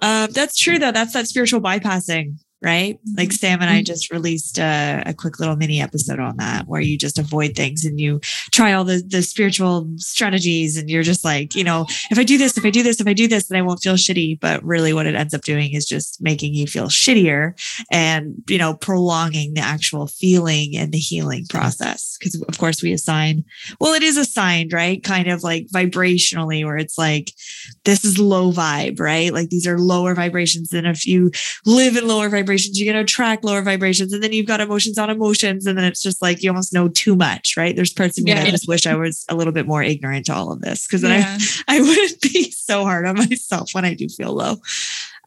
Um, that's true though. That's that spiritual bypassing, right? Like mm-hmm. Sam and I mm-hmm. just released a, a quick little mini episode on that where you just avoid things and you try all the the spiritual strategies and you're just like, you know, if I do this, if I do this, if I do this, then I won't feel shitty. But really what it ends up doing is just making you feel shittier and, you know, prolonging the actual feeling and the healing process. Cause of course we assign, well, it is assigned, right? Kind of like vibrationally where it's like, this is low vibe, right? Like these are lower vibrations. And if you live in lower vibrations, you're going to attract lower vibrations. And then you've got emotions on emotions. And then it's just like you almost know too much, right? There's parts of me Yeah. that just wish I was a little bit more ignorant to all of this because then Yeah. I, I wouldn't be so hard on myself when I do feel low.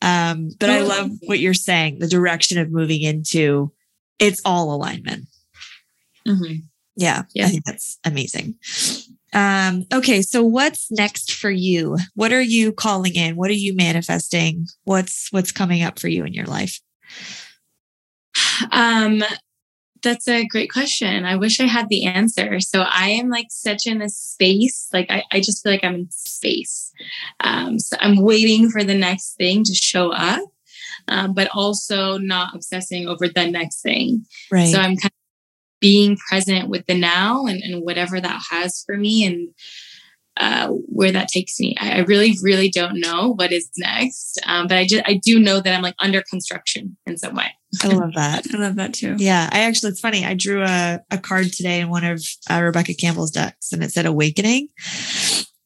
Um, but I love what you're saying, the direction of moving into it's all alignment. Mhm. Yeah, Yeah. I think that's amazing. Um, okay, so what's next for you? What are you calling in? What are you manifesting? What's what's coming up for you in your life? Um, that's a great question. I wish I had the answer. So I am like such in a space, like I, I just feel like I'm in space. Um, so I'm waiting for the next thing to show up, um, but also not obsessing over the next thing. Right. So I'm kind of being present with the now and, and whatever that has for me and uh, where that takes me. I, I really, really don't know what is next. Um, but I just I do know that I'm like under construction in some way. I love that. I love that too. Yeah, I actually, it's funny. I drew a, a card today in one of uh, Rebecca Campbell's decks and it said awakening.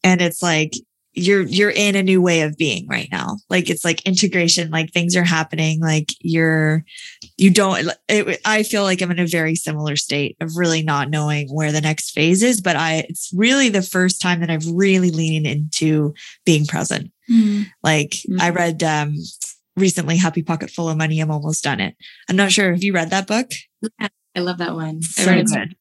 And it's like, you're, you're in a new way of being right now. Like it's like integration, like things are happening. Like you're, you don't, it, I feel like I'm in a very similar state of really not knowing where the next phase is. But I, it's really the first time that I've really leaned into being present. Mhm. Like I read, um, recently Happy Pocket Full of Money. I'm almost done it. I'm not sure if you read that book. I love that one. I So read it good.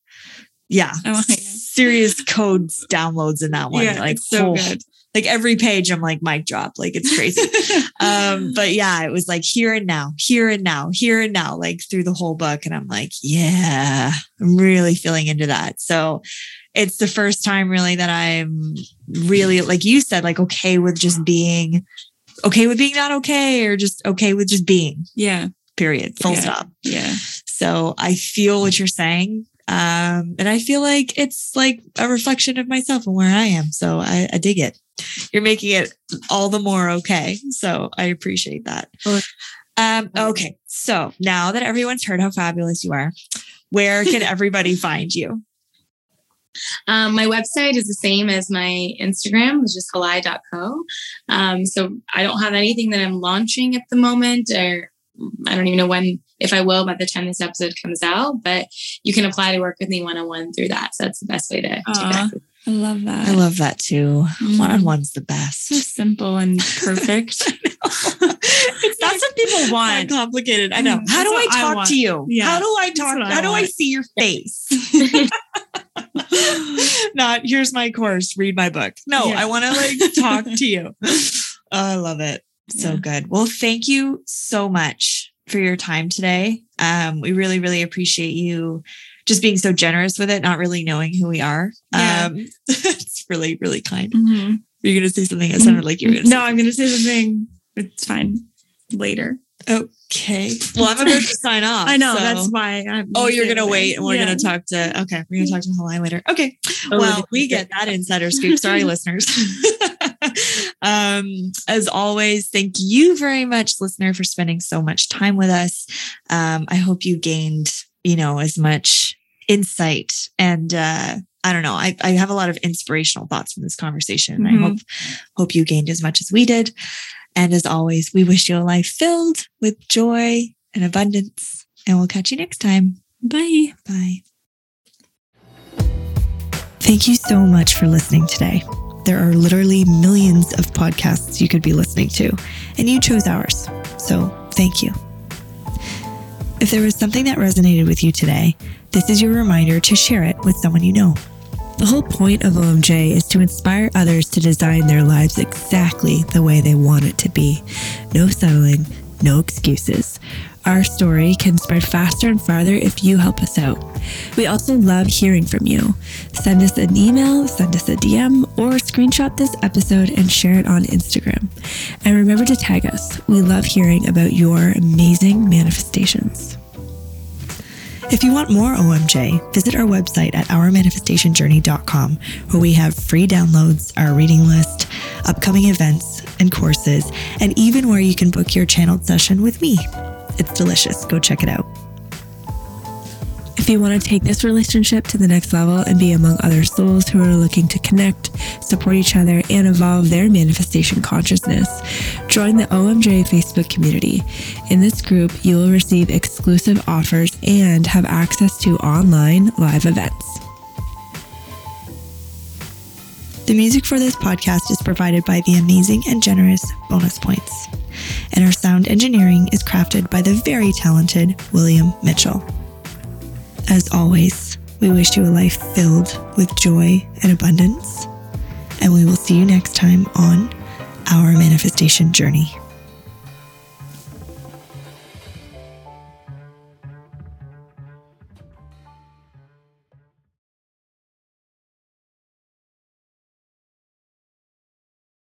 Yeah. Oh. Serious codes downloads in that one. Yeah, like so good. Like every page, I'm like mic drop. Like it's crazy. um, but yeah, it was like here and now, here and now, here and now, like through the whole book. And I'm like, yeah, I'm really feeling into that. So it's the first time really that I'm really, like you said, like okay with just being okay with being not okay or just okay with just being, yeah. period, full Yeah. stop. Yeah. So I feel what you're saying. Um, and I feel like it's like a reflection of myself and where I am. So I, I dig it. You're making it all the more okay. So I appreciate that. Oh. Um, okay. So now that everyone's heard how fabulous you are, where can everybody find you? Um, my website is the same as my Instagram, which is halai.co. Um, so I don't have anything that I'm launching at the moment, or I don't even know when, if I will, by the time this episode comes out. But you can apply to work with me one on one through that. So that's the best way to, to Aw. connect. with me. I love that. I love that too. Mm. One on one's the best. so simple and perfect. That's That's what people want. complicated. I know. Mm, How do that's I I talk want. to you? Yeah, How do I talk? what I How do I see your face? Not here's my course, read my book. No, Yeah. I want to like talk to you. Oh, I love it. So Yeah. good. Well, thank you so much for your time today. Um, we really, really appreciate you just being so generous with it, not really knowing who we are. Yeah. Um, it's really, really kind. Mhm. Were you going to say something? It sounded like you were going to No, I'm going to say something. It's fine later. Okay. Well, I'm about to sign off. I know so- that's why. I'm Oh, you're gonna wait, and we're Yeah. gonna talk to. Okay, we're gonna talk to Halai later. Okay. Oh, well, we get that insider scoop. Sorry, listeners. Um, as always, thank you very much, listener, for spending so much time with us. Um, I hope you gained, you know, as much insight and uh I don't know. I, I have a lot of inspirational thoughts from this conversation. and I hope hope you gained as much as we did. And as always, we wish you a life filled with joy and abundance. And we'll catch you next time. Bye. Bye. Thank you so much for listening today. There are literally millions of podcasts you could be listening to, and you chose ours. So thank you. If there was something that resonated with you today, this is your reminder to share it with someone you know. The whole point of OMJ is to inspire others to design their lives exactly the way they want it to be. No settling, no excuses. Our story can spread faster and farther if you help us out. We also love hearing from you. Send us an email, send us a DM, or screenshot this episode and share it on Instagram. And remember to tag us. We love hearing about your amazing manifestations. If you want more OMJ, visit our website at ourmanifestationjourney.com, where we have free downloads, our reading list, upcoming events and courses, and even where you can book your channeled session with me. It's delicious. Go check it out. If you want to take this relationship to the next level and be among other souls who are looking to connect, support each other, and evolve their manifestation consciousness, join the OMJ Facebook community. In this group, you will receive exclusive offers and have access to online live events. The music for this podcast is provided by the amazing and generous Bonus Points. And our sound engineering is crafted by the very talented William Mitchell. As always, we wish you a life filled with joy and abundance. And we will see you next time on Our Manifestation Journey.